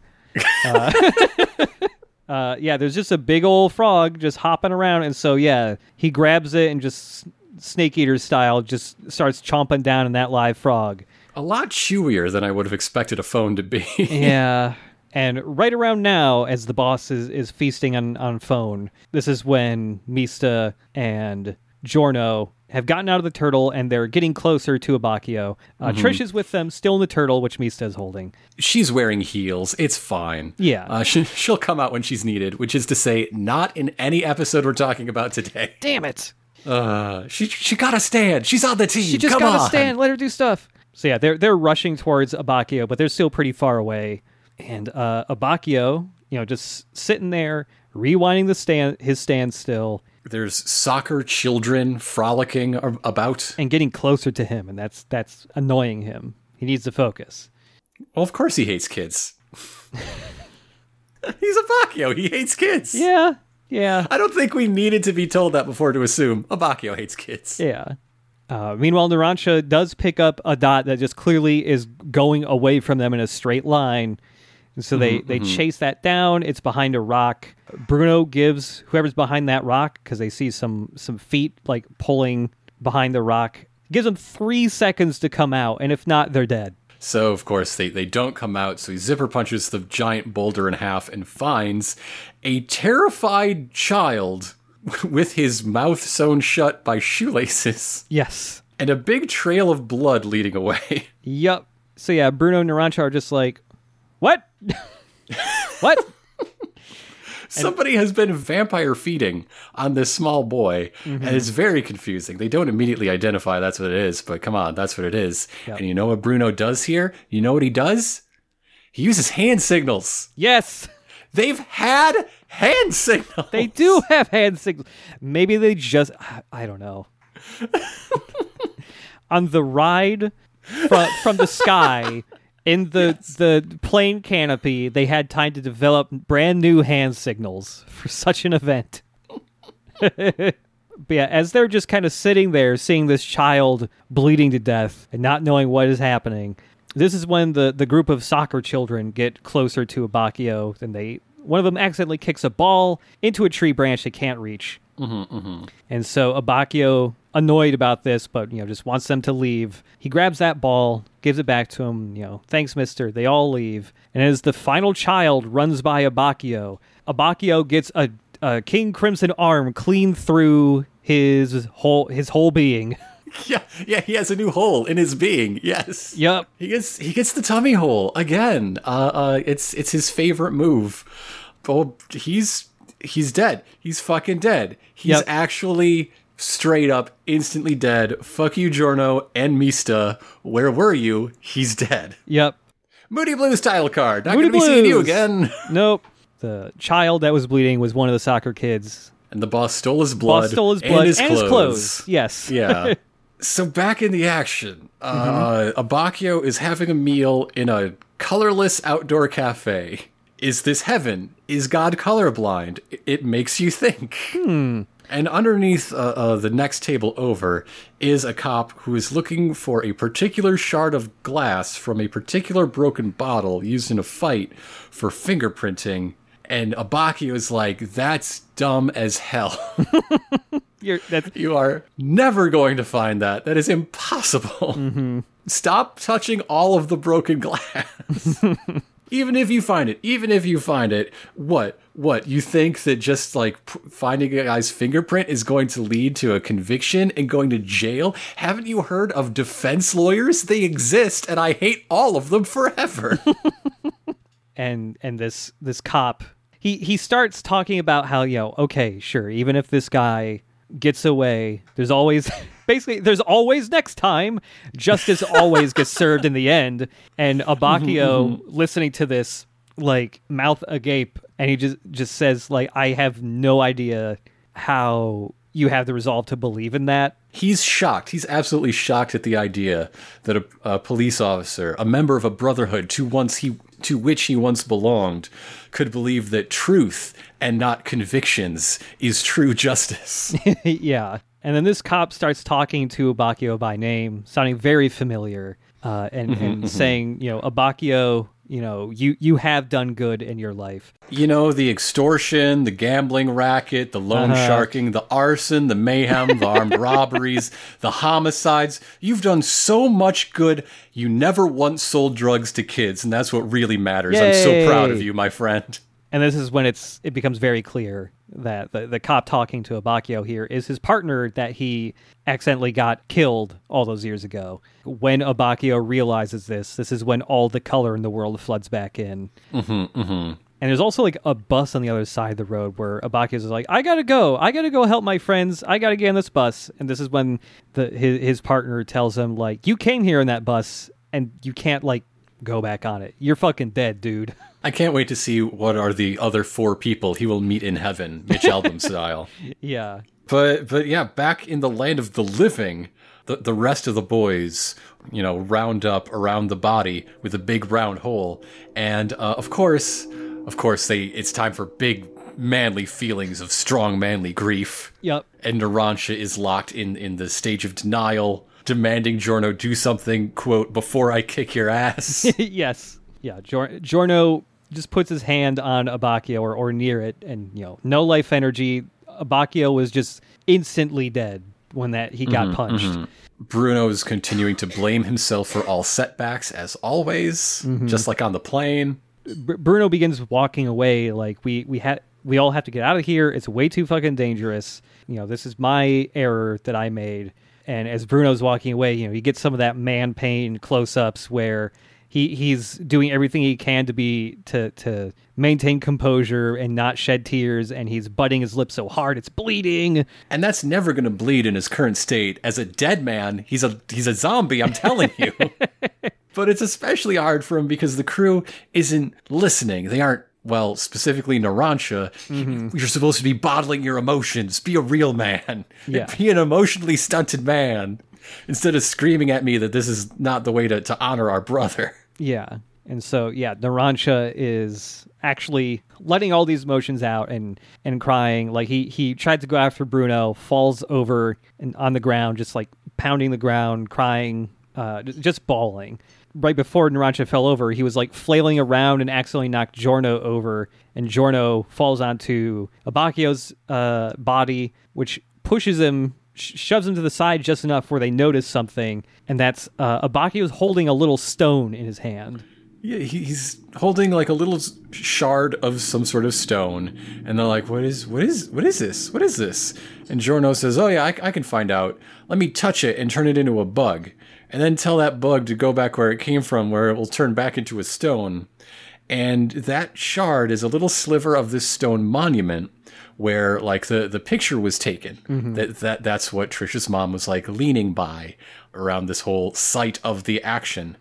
Uh, uh, yeah, there's just a big old frog just hopping around, and so yeah, he grabs it and just snake eater style just starts chomping down on that live frog.
A lot chewier than I would have expected a phone to be.
Yeah, And right around now, as the boss is, is feasting on, on phone, this is when Mista and Giorno have gotten out of the turtle and they're getting closer to Abacchio. Uh, Trish is with them, still in the turtle, which Mista is holding.
She's wearing heels. It's fine.
Yeah.
Uh, she, she'll come out when she's needed, which is to say, not in any episode we're talking about today.
Damn it!
Uh, she she got to stand. She's on the team.
She just
come
gotta
on.
stand. Let her do stuff. So yeah, they're they're rushing towards Abacchio, but they're still pretty far away. And uh, Abacchio, you know, just sitting there, rewinding the stand his standstill
There's soccer children frolicking about.
and getting closer to him, and that's that's annoying him. He needs to focus.
Well, of course he hates kids. He's Abacchio. He hates kids.
Yeah, yeah,
I don't think we needed to be told that before to assume Abacchio hates kids.
yeah. Uh, meanwhile, Narancia does pick up a dot that just clearly is going away from them in a straight line. And so they, mm-hmm, they mm-hmm. chase that down. It's behind a rock. Bruno gives whoever's behind that rock because they see some some feet like pulling behind the rock. Gives them three seconds to come out, and if not, they're dead.
So, of course, they, they don't come out. So he zipper punches the giant boulder in half and finds a terrified child with his mouth sewn shut by shoelaces
Yes.
and a big trail of blood leading away.
Yup. So yeah, Bruno and Narancia are just like, what? what?
Somebody has been vampire feeding on this small boy,
Mm-hmm.
and it's very confusing. They don't immediately identify that's what it is, but come on, that's what it is.
Yep.
And you know what Bruno does here? You know what he does? He uses hand signals.
Yes.
They've had hand signals.
They do have hand signals. Maybe they just I don't know. On the ride from from the sky in the the plane canopy, they had time to develop brand new hand signals for such an event. but yeah, as they're just kind of sitting there seeing this child bleeding to death and not knowing what is happening, this is when the, the group of soccer children get closer to Abacchio and they one of them accidentally kicks a ball into a tree branch they can't reach. Mm-hmm, mm-hmm. And so Abacchio, annoyed about this, but you know, just wants them to leave. He grabs that ball, gives it back to him. You know, thanks, Mister. They all leave, and as the final child runs by Abacchio, Abacchio gets a, a King Crimson arm clean through his whole his whole being.
Yeah, yeah, he has a new hole in his being. Yes.
Yup.
He gets he gets the tummy hole again. Uh, uh, it's it's his favorite move. Oh, he's he's dead. He's fucking dead. He's
Yep.
actually straight up instantly dead. Fuck you, Giorno and Mista. Where were you? He's dead.
Yep.
Moody Blues title card. Not
Moody
gonna be seeing you again.
Nope. The child that was bleeding was one of the soccer kids.
And the boss stole his blood.
Boss stole his blood
and his clothes.
Yes.
Yeah. so back in the action, uh, Abacchio is having a meal in a colorless outdoor cafe. Is this heaven? Is God colorblind? It makes you think. And underneath uh, uh, the next table over is a cop who is looking for a particular shard of glass from a particular broken bottle used in a fight for fingerprinting. And Abacchio is like, that's dumb as hell.
You're, that's,
You are never going to find that. That is impossible. Stop touching all of the broken glass. Even if you find it, even if you find it, what? What? You think that just like finding a guy's fingerprint is going to lead to a conviction and going to jail? Haven't you heard of defense lawyers? They exist, and I hate all of them forever.
and and this this cop he he starts talking about how know okay sure even if this guy gets away there's always basically there's always next time justice always gets served in the end and Abacchio mm-hmm, mm-hmm. listening to this like mouth agape and he just just says like i have no idea how you have the resolve to believe in that
He's shocked. He's absolutely shocked at the idea that a, a police officer, a member of a brotherhood to once he to which he once belonged, could believe that truth and not convictions is true justice.
yeah. And then this cop starts talking to Abacchio by name, sounding very familiar, uh, and, and saying, you know, Abacchio, you know, you you have done good in your life.
You know, the extortion, the gambling racket, the loan
Uh-huh.
sharking, the arson, the mayhem, the armed robberies, the homicides. You've done so much good. You never once sold drugs to kids, and that's what really matters. I'm so proud of you, my friend.
And this is when it's it becomes very clear that the, the cop talking to Abacchio here is his partner that he accidentally got killed all those years ago. When Abacchio realizes this, this is when all the color in the world floods back in. Mm-hmm, mm-hmm. And there's also like a bus on the other side of the road where Abacchio's is like, I gotta go, I gotta go help my friends, I gotta get on this bus. And this is when the his, his partner tells him like, you came here in that bus and you can't like go back on it. You're fucking dead, dude.
I can't wait to see what are the other four people he will meet in heaven, Mitch Albom style.
yeah.
But but yeah, back in the land of the living, the the rest of the boys, you know, round up around the body with a big round hole, and uh, of course, of course, they it's time for big manly feelings of strong manly grief.
Yep.
And Narancia is locked in in the stage of denial, demanding Giorno do something. "Quote before I kick your ass."
yes. Yeah. Jor- Giorno just puts his hand on Abacchio or, or near it, and you know, no life energy. Abacchio was just instantly dead when that he got mm-hmm, punched. Mm-hmm.
Bruno is continuing to blame himself for all setbacks, as always, mm-hmm. just like on the plane.
Br- Bruno begins walking away. Like we we had we all have to get out of here. It's way too fucking dangerous. You know, this is my error that I made. And as Bruno's walking away, you know, you get some of that man pain close ups where he he's doing everything he can to be to to maintain composure and not shed tears, and he's butting his lip so hard it's bleeding.
And that's never going to bleed in his current state. As a dead man, he's a he's a zombie. I'm telling you. but it's especially hard for him because the crew isn't listening. They aren't. Well, specifically Narancia, mm-hmm. you're supposed to be bottling your emotions. Be a real man.
Yeah.
Be an emotionally stunted man. Instead of screaming at me that this is not the way to, to honor our brother.
Yeah. And so yeah, Narancia is actually letting all these emotions out and and crying. Like he he tried to go after Bruno, falls over and on the ground, just like pounding the ground, crying, uh, just bawling. Right before Narancia fell over, he was like flailing around and accidentally knocked Giorno over, and Giorno falls onto Abacchio's uh, body, which pushes him shoves him to the side just enough where they notice something, and that's uh, Abacchio's holding a little stone in his hand.
Yeah, he's holding like a little shard of some sort of stone, and they're like, "What is? What is? What is this? What is this?" And Giorno says, "Oh yeah, I, I can find out. Let me touch it and turn it into a bug, and then tell that bug to go back where it came from, where it will turn back into a stone." And that shard is a little sliver of this stone monument where like the the picture was taken. Mm-hmm. That that that's what Trisha's mom was like leaning by around this whole site of the action.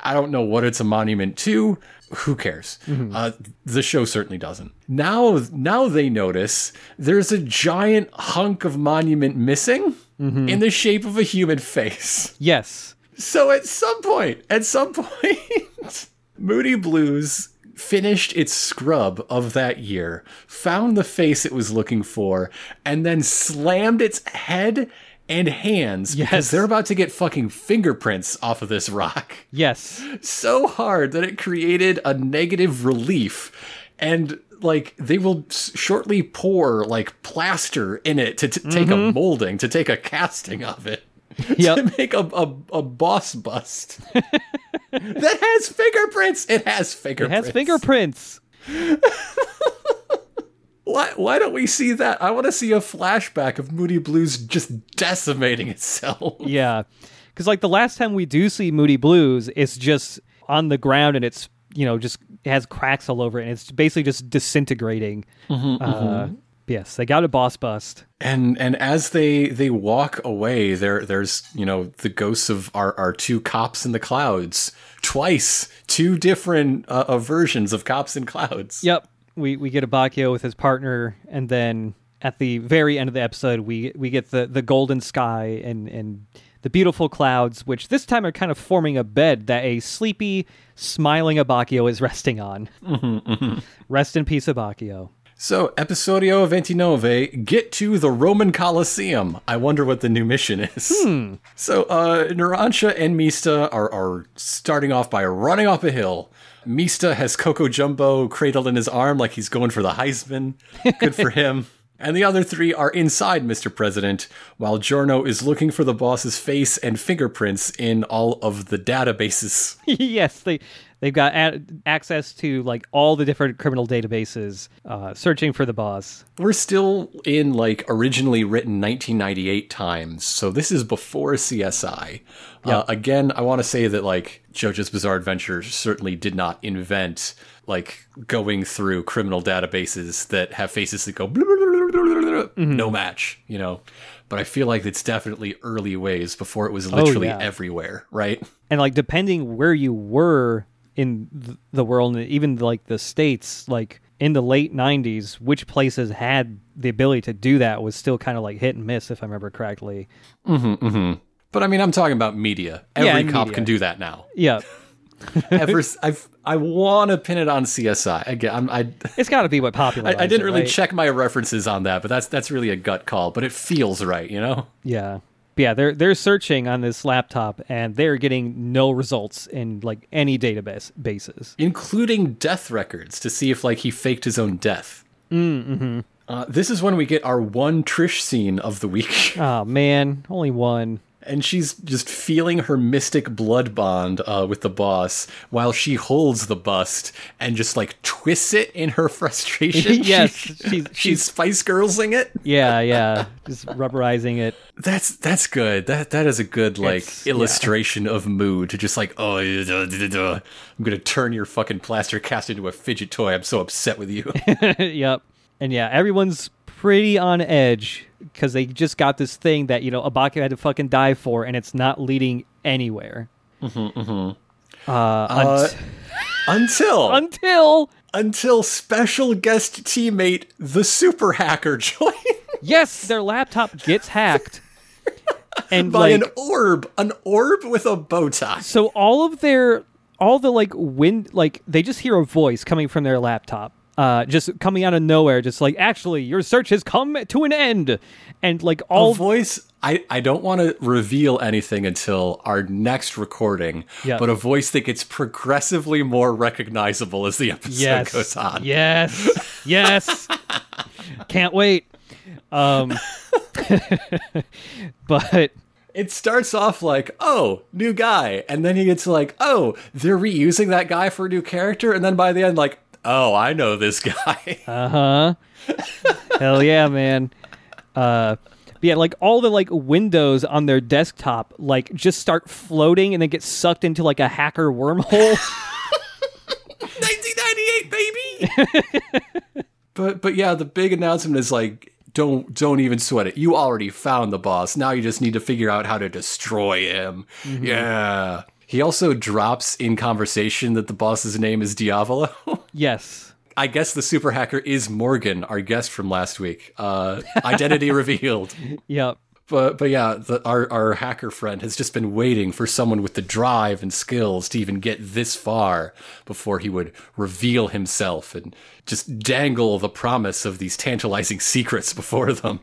I don't know what it's a monument to. Who cares? Mm-hmm. Uh, the show certainly doesn't. Now, now they notice there's a giant hunk of monument missing mm-hmm. in the shape of a human face.
Yes.
So at some point, at some point, Moody Blues finished its scrub of that year, found the face it was looking for, and then slammed its head and hands because they're about to get fucking fingerprints off of this rock.
Yes.
so hard that it created a negative relief and like they will s- shortly pour like plaster in it to t- take a mm-hmm. molding to take a casting of it
Yep.
to make a, a, a boss bust that has fingerprints it has fingerprints.
It has fingerprints.
why, why don't we see that i want to see a flashback of moody blues just decimating itself
Yeah. Because, like, the last time we do see Moody Blues, it's just on the ground and it's, you know, just it has cracks all over it and it's basically just disintegrating. uh, Yes, they got a boss bust.
and and as they they walk away there there's you know the ghosts of our our two cops in the clouds twice two different uh, uh, versions of cops in clouds
Yep. We we get Abacchio with his partner, and then at the very end of the episode, we we get the the golden sky and and the beautiful clouds, which this time are kind of forming a bed that a sleepy, smiling Abacchio is resting on. Rest in peace, Abacchio.
So episodio 29 get to the roman colosseum i wonder what the new mission is so uh Narancia and mista are are starting off by running off a hill Mista has Coco Jumbo cradled in his arm like he's going for the Heisman. Good for him. And the other three are inside Mr. President, while Giorno is looking for the boss's face and fingerprints in all of the databases.
yes, they they've got a- access to like all the different criminal databases, uh, searching for the boss.
We're still in like originally written 1998 times, so this is before CSI. Uh, again, I want to say that like JoJo's Bizarre Adventure certainly did not invent like going through criminal databases that have faces that go blah, no match, you know. But I feel like it's definitely early ways before it was literally
yeah.
everywhere, right?
and like depending where you were in the world and even like the states like in the late 90s which places had the ability to do that was still kind of like hit and miss if i remember correctly mm-hmm, mm-hmm.
But I mean, I'm talking about media. Every
in
cop
media.
can do that now.
yeah
Ever, I've, I want to pin it on CSI again. I'm, I,
it's got to be what popular
I, I didn't really check my references on that, but that's that's really a gut call. But it feels right, you know.
yeah yeah they're they're searching on this laptop and they're getting no results in like any database bases
including death records to see if like he faked his own death. Mm-hmm. Uh, this is when we get our one Trish scene of the week,
oh man only one
and she's just feeling her mystic blood bond uh, with the boss while she holds the bust and just like twists it in her frustration.
Yes,
She-
she's-
she's Spice Girlsing it.
yeah yeah just rubberizing it
That's that's good. That that is a good like
It's- yeah.
illustration of mood to just like oh duh, duh, duh. I'm gonna turn your fucking plaster cast into a fidget toy. I'm so upset with you.
yep. And yeah, everyone's pretty on edge because they just got this thing that you know Abacchio had to fucking die for, and it's not leading anywhere. Mm-hmm, Uh,
Uh, until
until
until special guest teammate the super hacker joins
yes, their laptop gets hacked, and
by
like
an orb, an orb with a bow tie.
so all of their all the like wind like they just hear a voice coming from their laptop uh just coming out of nowhere just like actually your search has come to an end and like all
A voice. I, I don't want to reveal anything until our next recording,
Yeah.
but a voice that gets progressively more recognizable as the episode
yes
goes on.
yes yes can't wait um but
It starts off like, oh, new guy. And then he gets like, oh, they're reusing that guy for a new character. And then by the end, like, oh, I know this guy.
uh-huh hell yeah man uh but yeah like all the like windows on their desktop like just start floating and then get sucked into like a hacker wormhole
1998, baby. but but yeah, the big announcement is like, don't don't even sweat it. You already found the boss. Now you just need to figure out how to destroy him. Yeah. He also drops in conversation that the boss's name is Diavolo.
yes
I guess the super hacker is Morgan, our guest from last week. Uh, identity revealed.
yep
But but yeah, the, our our hacker friend has just been waiting for someone with the drive and skills to even get this far before he would reveal himself and just dangle the promise of these tantalizing secrets before them.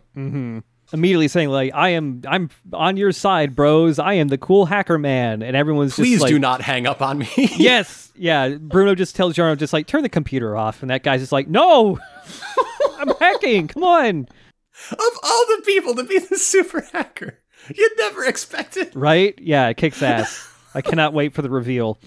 Immediately saying like i am i'm on your side bros. I am the cool hacker man. And everyone's
Please
just like Please
do not hang up on me.
yes. Yeah. Bruno just tells Giorno just like turn the computer off. And that guy's just like no i'm hacking. Come on.
Of all the people to be the super hacker, you'd never expect it.
right? Yeah it kicks ass. I cannot wait for the reveal.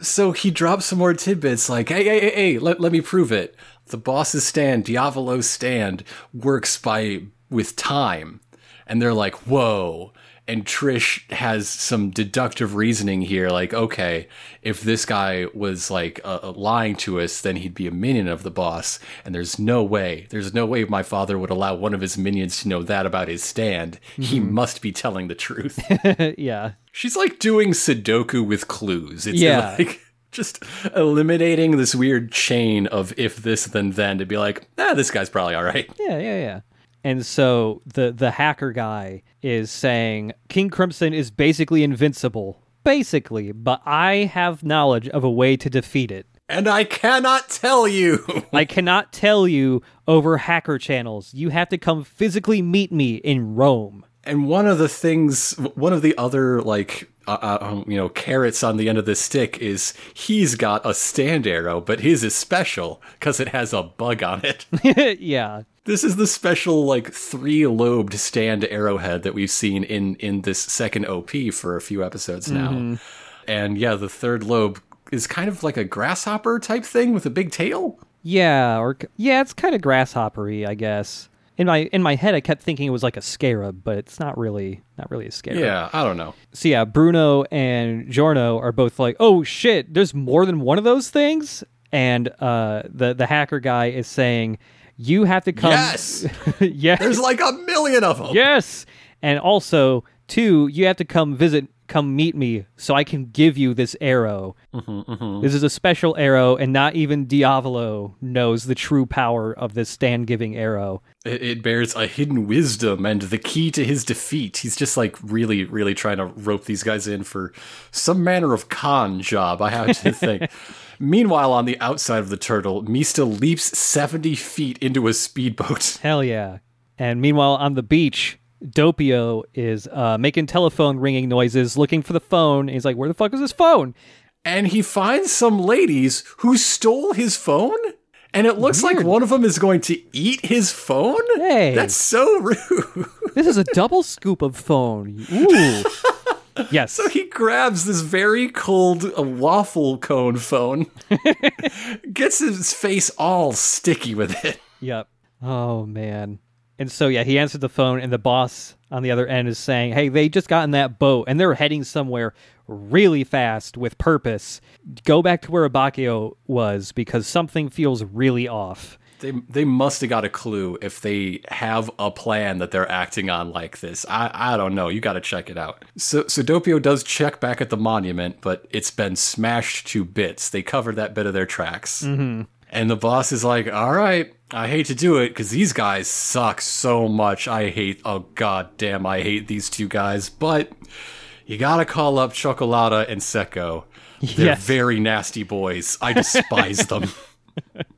So he drops some more tidbits like, hey, hey, hey, hey, let, let me prove it. The boss's stand, Diavolo's stand, works by with time. And they're like, whoa. And Trish has some deductive reasoning here, like, okay, if this guy was like uh, lying to us, then he'd be a minion of the boss. And there's no way, there's no way my father would allow one of his minions to know that about his stand. He must be telling the truth.
yeah
She's like doing Sudoku with clues. It's
Yeah.
like just eliminating this weird chain of if this then then to be like, ah, this guy's probably all right.
Yeah, yeah, yeah. And so the the hacker guy is saying King Crimson is basically invincible. Basically, but I have knowledge of a way to defeat it.
And I cannot tell you.
I cannot tell you over hacker channels. You have to come physically meet me in Rome.
and one of the things, one of the other like uh, uh, um, you know carrots on the end of the stick is he's got a stand arrow, but his is special because it has a bug on it.
yeah.
This is the special like three lobed stand arrowhead that we've seen in in this second OP for a few episodes now. And yeah, the third lobe is kind of like a grasshopper type thing with a big tail.
Yeah, or yeah, it's kind of grasshoppery, I guess. In my in my head, I kept thinking it was like a scarab, but it's not really not really a scarab.
Yeah, I don't know.
So yeah, Bruno and Giorno are both like, "Oh shit, there's more than one of those things." And uh, the the hacker guy is saying, "You have to come."
Yes!
yes.
There's like a million of them.
yes. And also, two, you have to come visit, come meet me, so I can give you this arrow. Mm-hmm, mm-hmm. This is a special arrow, and not even Diavolo knows the true power of this stand giving arrow.
It, it bears a hidden wisdom and the key to his defeat. He's just like really, really trying to rope these guys in for some manner of con job, I have to think. Meanwhile, on the outside of the turtle, Mista leaps 70 feet into a speedboat.
Hell yeah. And meanwhile, on the beach, Doppio is uh, making telephone ringing noises, looking for the phone. He's like, Where the fuck is this phone?
And he finds some ladies who stole his phone. And it looks like one of them is going to eat his phone.
Hey.
That's so rude.
This is a double scoop of phone. Ooh. yes.
So he grabs this very cold uh, waffle cone phone, gets his face all sticky with it.
Yep. Oh man. And so yeah, he answered the phone, and the boss on the other end is saying, "Hey, they just got in that boat, and they're heading somewhere really fast with purpose. Go back to where Abacchio was because something feels really off."
They they must have got a clue if they have a plan that they're acting on like this. I I don't know. You got to check it out. So so Doppio does check back at the monument, but it's been smashed to bits. They covered that bit of their tracks. Mm-hmm. And the boss is like, "All right, I hate to do it because these guys suck so much. I hate. Oh god damn, I hate these two guys. But you gotta call up Cioccolata and Secco. They're
Yes.
very nasty boys. I despise them."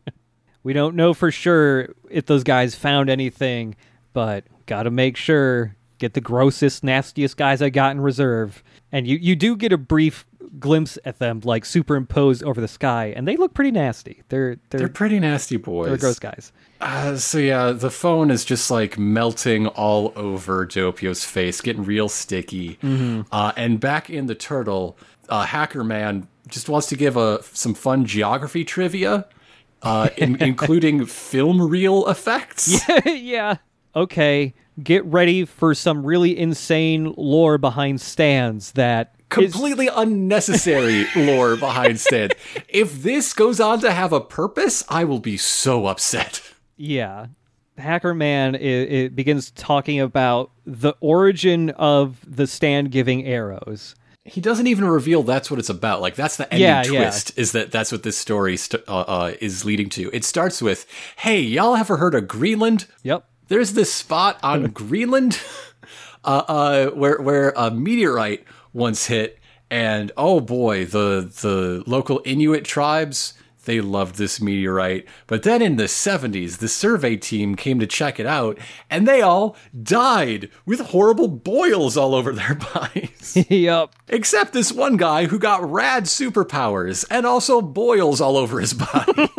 We don't know for sure if those guys found anything, but got to make sure get the grossest, nastiest guys I got in reserve. And you you do get a brief glimpse at them like superimposed over the sky, and they look pretty nasty. They're they're
They're pretty nasty boys.
they're gross guys.
Uh, so yeah, the phone is just like melting all over Doppio's face, getting real sticky. Uh, and back in the turtle, uh, Hacker Man just wants to give a some fun geography trivia, uh, in, including film reel effects.
yeah. yeah. Okay. Get ready for some really insane lore behind stands that
Completely unnecessary lore behind Stand. If this goes on to have a purpose, I will be so upset.
Yeah. Hacker Man it, it begins talking about the origin of the stand giving arrows.
He doesn't even reveal that's what it's about. Like that's the ending
Yeah, yeah.
twist is that that's what this story st- uh, uh, is leading to. It starts with, "Hey, y'all ever heard of Greenland?
Yep.
There's this spot on Greenland uh, uh, where where a meteorite once hit, and oh boy, the the local Inuit tribes." They loved this meteorite. But then in the 70s, the survey team came to check it out, and they all died with horrible boils all over their bodies.
yep.
Except this one guy who got rad superpowers and also boils all over his body.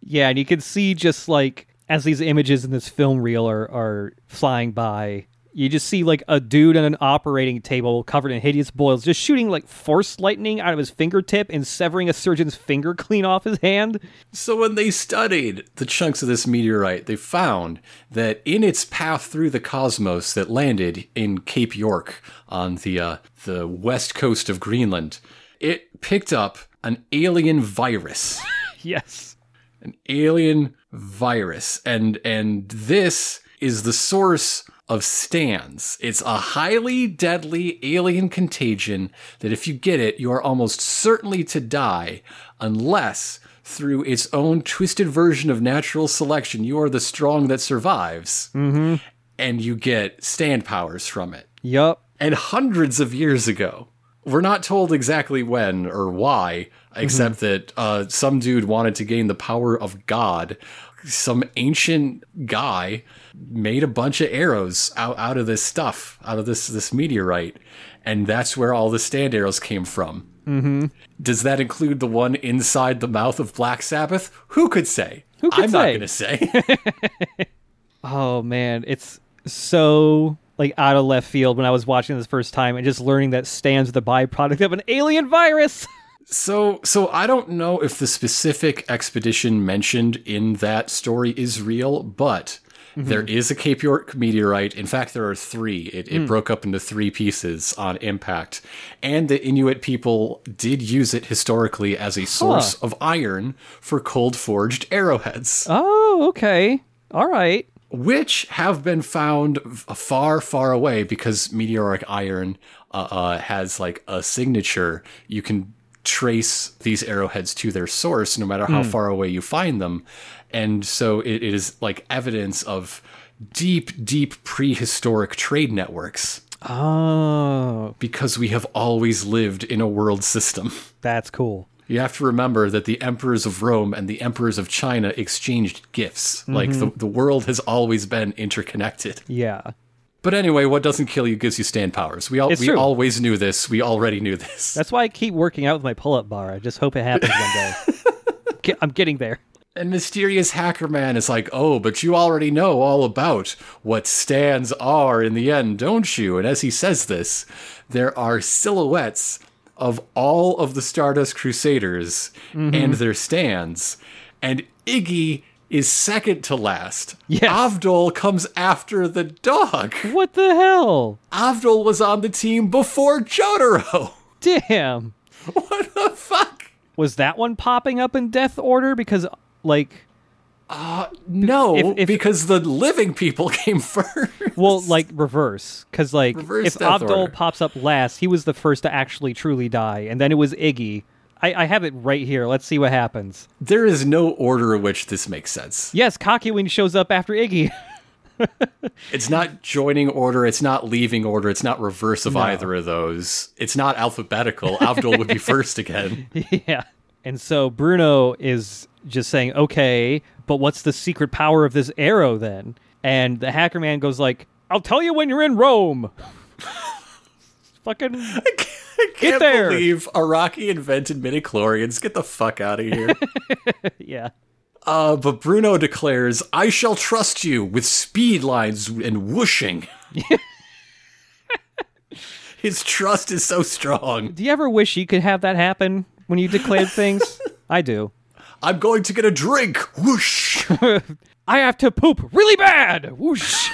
Yeah, and you can see just like as these images in this film reel are, are flying by, you just see like a dude on an operating table covered in hideous boils just shooting like force lightning out of his fingertip and severing a surgeon's finger clean off his hand.
so when they studied the chunks of this meteorite, they found that in its path through the cosmos that landed in Cape York on the uh, the west coast of Greenland, it picked up an alien virus.
Yes.
an alien virus and and this is the source of stands it's a highly deadly alien contagion that if you get it you are almost certainly to die unless through its own twisted version of natural selection you are the strong that survives and you get stand powers from it
Yup.
and hundreds of years ago. We're not told exactly when or why, except that uh, some dude wanted to gain the power of God. Some ancient guy made a bunch of arrows out, out of this stuff, out of this this meteorite, and that's where all the stand arrows came from. Mm-hmm. Does that include the one inside the mouth of Black Sabbath? Who could say?
Who could
I'm
say?
not going to say.
Oh man, it's so like out of left field when I was watching this first time and just learning that Stan's the byproduct of an alien virus.
So, so I don't know if the specific expedition mentioned in that story is real, but there is a Cape York meteorite. In fact, there are three. It, it broke up into three pieces on impact, and the Inuit people did use it historically as a source of iron for cold forged arrowheads,
oh, okay. All right.
which have been found far, far away because meteoric iron uh, uh, has like a signature. You can trace these arrowheads to their source no matter how hmm. far away you find them. And so it, it is like evidence of deep, deep prehistoric trade networks
Oh,
because we have always lived in a world system.
that's cool.
You have to remember that the emperors of Rome and the emperors of China exchanged gifts. Like mm-hmm. the, the world has always been interconnected.
Yeah.
But anyway, what doesn't kill you gives you stand powers. We all
It's
we
true.
always knew this. We already knew this.
That's why I keep working out with my pull-up bar. I just hope it happens one day. I'm getting there.
And mysterious hacker man is like, "Oh, but you already know all about what stands are in the end, don't you?" And as he says this, there are silhouettes of all of the Stardust Crusaders
Mm-hmm.
and their stands, and Iggy is second to last.
Yes.
Avdol comes after the dog.
What the hell?
Avdol was on the team before Jotaro.
Damn.
What the fuck?
Was that one popping up in death order? Because, like, Uh,
No,
If- if-
because the living people came first.
well, like reverse. Because, like,
Reverse
if
order.
pops up last, he was the first to actually truly die, and then it was Iggy. I, I have it right here. Let's see what happens.
There is no order in which this makes sense.
Yes, Kakyoin shows up after Iggy.
It's not joining order, it's not leaving order, it's not reverse of either of those. It's not alphabetical. Avdol would be first again.
yeah. And so Bruno is just saying, okay, but what's the secret power of this arrow then? And the hacker man goes like, I'll tell you when you're in Rome. Fucking
I can't
there.
believe Araki invented midichlorians. Get the fuck out of here.
yeah.
uh, but Bruno declares, I shall trust you with speed lines and whooshing. His trust is so strong.
Do you ever wish you could have that happen when you declared things? I do.
I'm going to get a drink. Whoosh.
I have to poop really bad. Whoosh.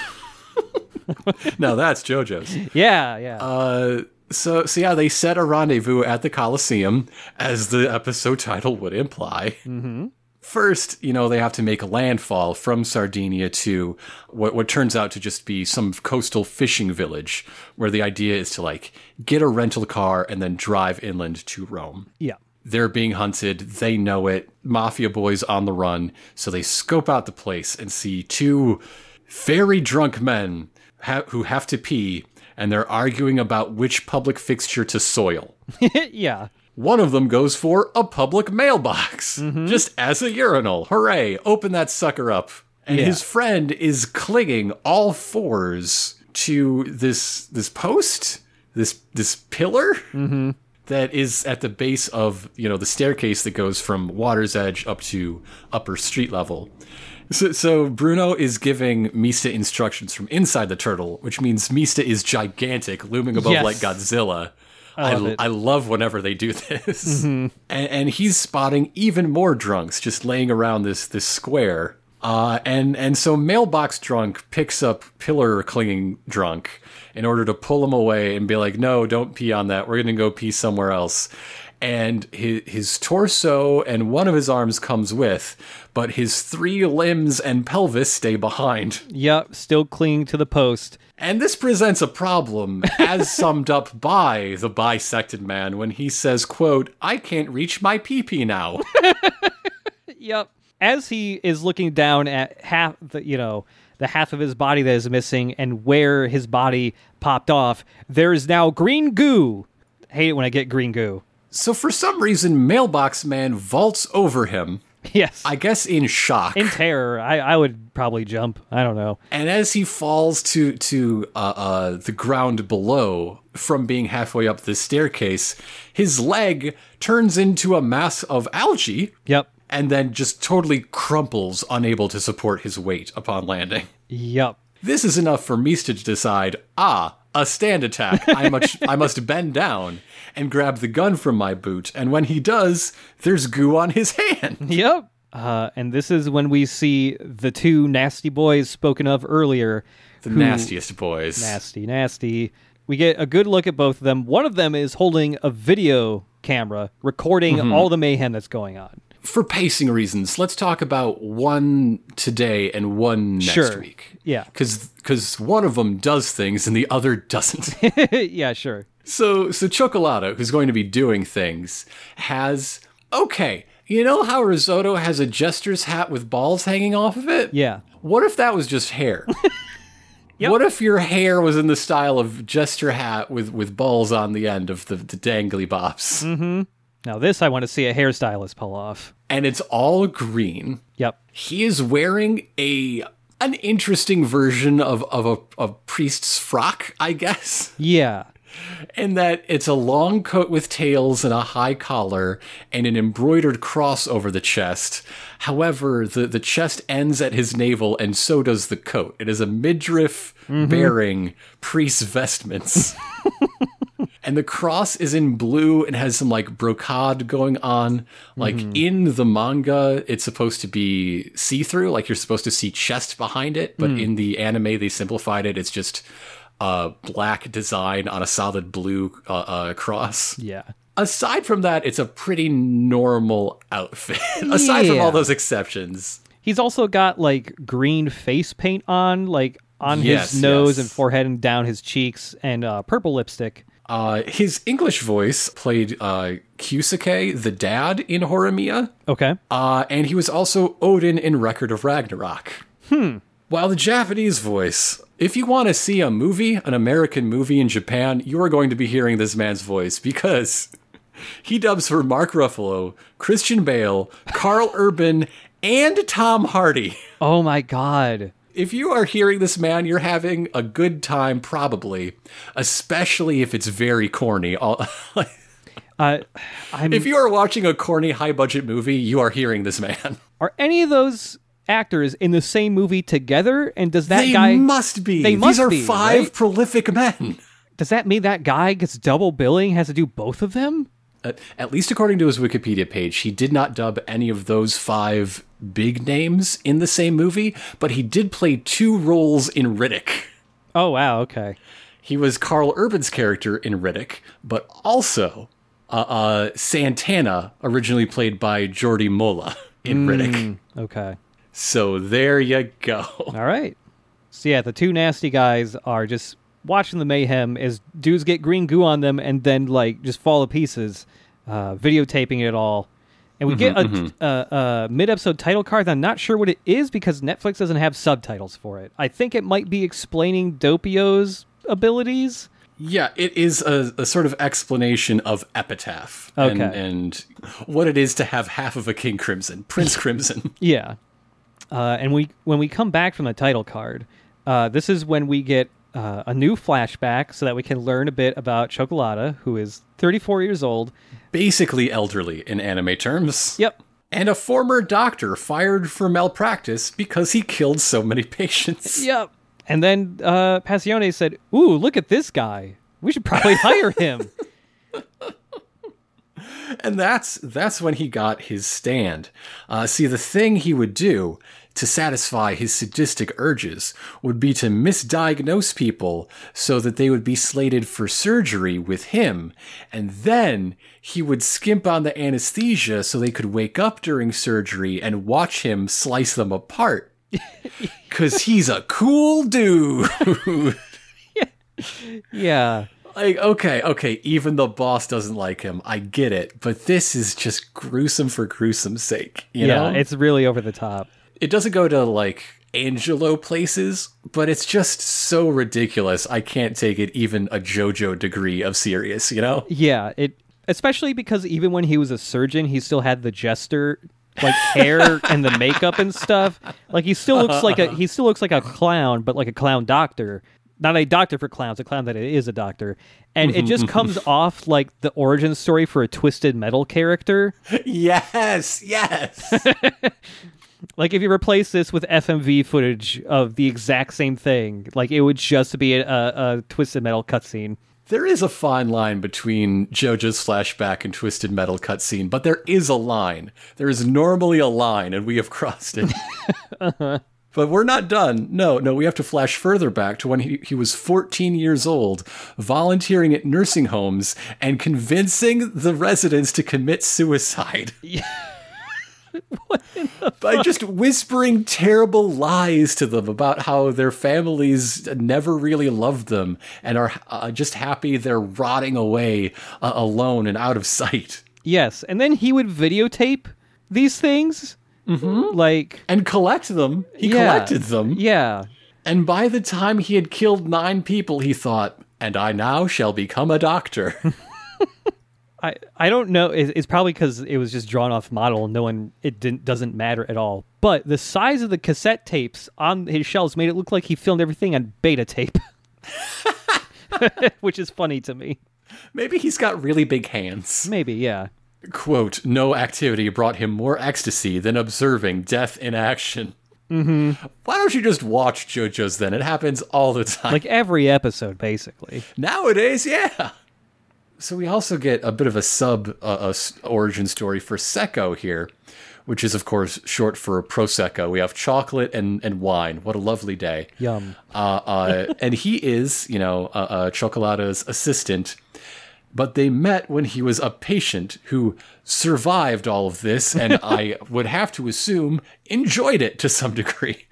now that's JoJo's.
Yeah, yeah.
Uh, so, so yeah, they set a rendezvous at the Coliseum, as the episode title would imply. Mm-hmm. First, you know, they have to make a landfall from Sardinia to what, what turns out to just be some coastal fishing village, where the idea is to like get a rental car and then drive inland to Rome.
yeah.
They're being hunted. They know it. Mafia boys on the run. So they scope out the place and see two very drunk men ha- who have to pee, and they're arguing about which public fixture to soil.
yeah.
One of them goes for a public mailbox,
Mm-hmm.
just as a urinal. Hooray! Open that sucker up. And
Yeah.
his friend is clinging all fours to this this post, this this pillar
Mm-hmm.
that is at the base of you know the staircase that goes from water's edge up to upper street level. So, so Bruno is giving Mista instructions from inside the turtle, which means Mista is gigantic, looming above
Yes.
like Godzilla.
I love
I.
Mm-hmm.
I love whenever they do this. And, and he's spotting even more drunks just laying around this this square. Uh, and and so mailbox drunk picks up pillar clinging drunk in order to pull him away and be like, no, don't pee on that. We're gonna go pee somewhere else. And his, his torso and one of his arms comes with, but his three limbs and pelvis stay behind.
Yep. Still clinging to the post.
And this presents a problem, as summed up by the bisected man when he says, quote, I can't reach my pee-pee now.
Yep. As he is looking down at half the, you know, the half of his body that is missing and where his body popped off, there is now green goo. hate it when I get green goo.
So for some reason, Mailbox Man vaults over him
Yes.
I guess in shock.
in terror, I, I would probably jump. I don't know.
and as he falls to to uh, uh, the ground below from being halfway up the staircase, his leg turns into a mass of algae
Yep.
and then just totally crumples, unable to support his weight upon landing.
Yep.
This is enough for Meese to decide, ah, a stand attack. I must, I must bend down and grab the gun from my boot. And when he does, there's goo on his hand.
Yep. Uh, and this is when we see the two nasty boys spoken of earlier.
The
who-
nastiest boys.
Nasty, nasty. We get a good look at both of them. One of them is holding a video camera recording
Mm-hmm.
all the mayhem that's going on.
For pacing reasons, let's talk about one today and one next
Sure.
week.
Yeah.
Because cuz one of them does things and the other doesn't.
yeah, sure.
So, so Cioccolata, who's going to be doing things, has okay. You know how Risotto has a jester's hat with balls hanging off of it?
Yeah.
What if that was just hair? What if your hair was in the style of jester hat with with balls on the end of the, the dangly bops, mm-hmm.
Now this I want to see a hairstylist pull off.
and it's all green?
Yep.
He is wearing a an interesting version of of a, a priest's frock, I guess.
Yeah.
in that it's a long coat with tails and a high collar and an embroidered cross over the chest. However, the, the chest ends at his navel and so does the coat. It is a midriff mm-hmm. bearing priest's vestments. and the cross is in blue and has some like brocade going on. Like in the manga, it's supposed to be see through, like you're supposed to see chest behind it. But in the anime, they simplified it. It's just a black design on a solid blue uh, uh, cross.
Yeah.
Aside from that, it's a pretty normal outfit. Aside from all those exceptions.
He's also got like green face paint on, like on
Yes,
his nose
yes.
and forehead and down his cheeks, and uh, purple lipstick.
Uh, his English voice played uh, Kyusuke, the dad in Horimiya.
Okay.
Uh, and he was also Odin in Record of Ragnarok. Hmm. While the Japanese voice, if you want to see a movie, an American movie in Japan, you are going to be hearing this man's voice because he dubs for Mark Ruffalo, Christian Bale, Karl Urban, and Tom Hardy.
Oh my god.
If you are hearing this man, you're having a good time, probably, especially if it's very corny.
Uh,
if you are watching a corny, high budget movie, you are hearing this man.
are any of those actors in the same movie together? And does that
they
guy
must be.
They must
These are
be,
five
right?
prolific men.
does that mean that guy gets double billing? Has to do both of them?
At least according to his Wikipedia page, he did not dub any of those five big names in the same movie, but he did play two roles in Riddick.
Oh wow. Okay.
He was Karl Urban's character in Riddick, but also uh, uh, Santana, originally played by Jordi Mola in Riddick.
Okay.
So there you go.
All right. So yeah, the two nasty guys are just watching the mayhem as dudes get green goo on them and then like just fall to pieces, uh, videotaping it all. And we get a, a, a mid-episode title card. I'm not sure what it is because Netflix doesn't have subtitles for it. I think it might be explaining Doppio's abilities.
Yeah, it is a, a sort of explanation of epitaph and, and what it is to have half of a King Crimson, Prince Crimson.
Yeah. Uh, and we when we come back from the title card, uh, this is when we get uh, a new flashback so that we can learn a bit about Cioccolata, who is 34 years old.
Basically elderly in anime terms.
Yep.
And a former doctor fired for malpractice because he killed so many patients.
Yep. And then uh, Passione said, "Ooh, look at this guy. We should probably hire him."
And that's that's when he got his stand. Uh, see, the thing he would do to satisfy his sadistic urges would be to misdiagnose people so that they would be slated for surgery with him, and then he would skimp on the anesthesia so they could wake up during surgery and watch him slice them apart. Cause he's a cool dude.
yeah.
Like, okay, okay, even the boss doesn't like him. I get it. But this is just gruesome for gruesome's sake. You
yeah,
know?
it's really over the top.
It doesn't go to like Angelo places, but it's just so ridiculous. I can't take it even a JoJo degree of serious, you know?
Yeah, it especially because even when he was a surgeon, he still had the jester like hair and the makeup and stuff. Like he still looks like a he still looks like a clown, but like a clown doctor. Not a doctor for clowns, a clown that is a doctor. And it just comes off like the origin story for a twisted metal character.
Yes, yes.
Like if you replace this with FMV footage of the exact same thing, like it would just be a, a, a twisted metal cutscene.
there is a fine line between JoJo's flashback and Twisted Metal cutscene, but there is a line. There is normally a line, and we have crossed it. Uh-huh. But we're not done. No, no, we have to flash further back to when he, he was 14 years old, volunteering at nursing homes and convincing the residents to commit suicide. By just whispering terrible lies to them about how their families never really loved them and are uh, just happy they're rotting away uh, alone and out of sight.
Yes, and then he would videotape these things. Mm-hmm. Like
And collect them. He
yeah,
collected them.
Yeah,
And by the time he had killed nine people, he thought, and I now shall become a doctor.
I I don't know. It, it's probably because it was just drawn off model. No one it didn't doesn't matter at all. But the size of the cassette tapes on his shelves made it look like he filmed everything on beta tape, which is funny to me.
Maybe he's got really big hands.
Maybe yeah.
Quote, no activity brought him more ecstasy than observing death in action. Mm-hmm. Why don't you just watch JoJo's then? It happens all the time.
Like every episode, basically.
Nowadays, yeah. So we also get a bit of a sub uh, s- origin story for Secco here, which is of course short for prosecco. We have chocolate and, and wine. What a lovely day.
Yum.
Uh, uh, and he is, you know, Cioccolata's assistant. But they met when he was a patient who survived all of this, and I would have to assume enjoyed it to some degree.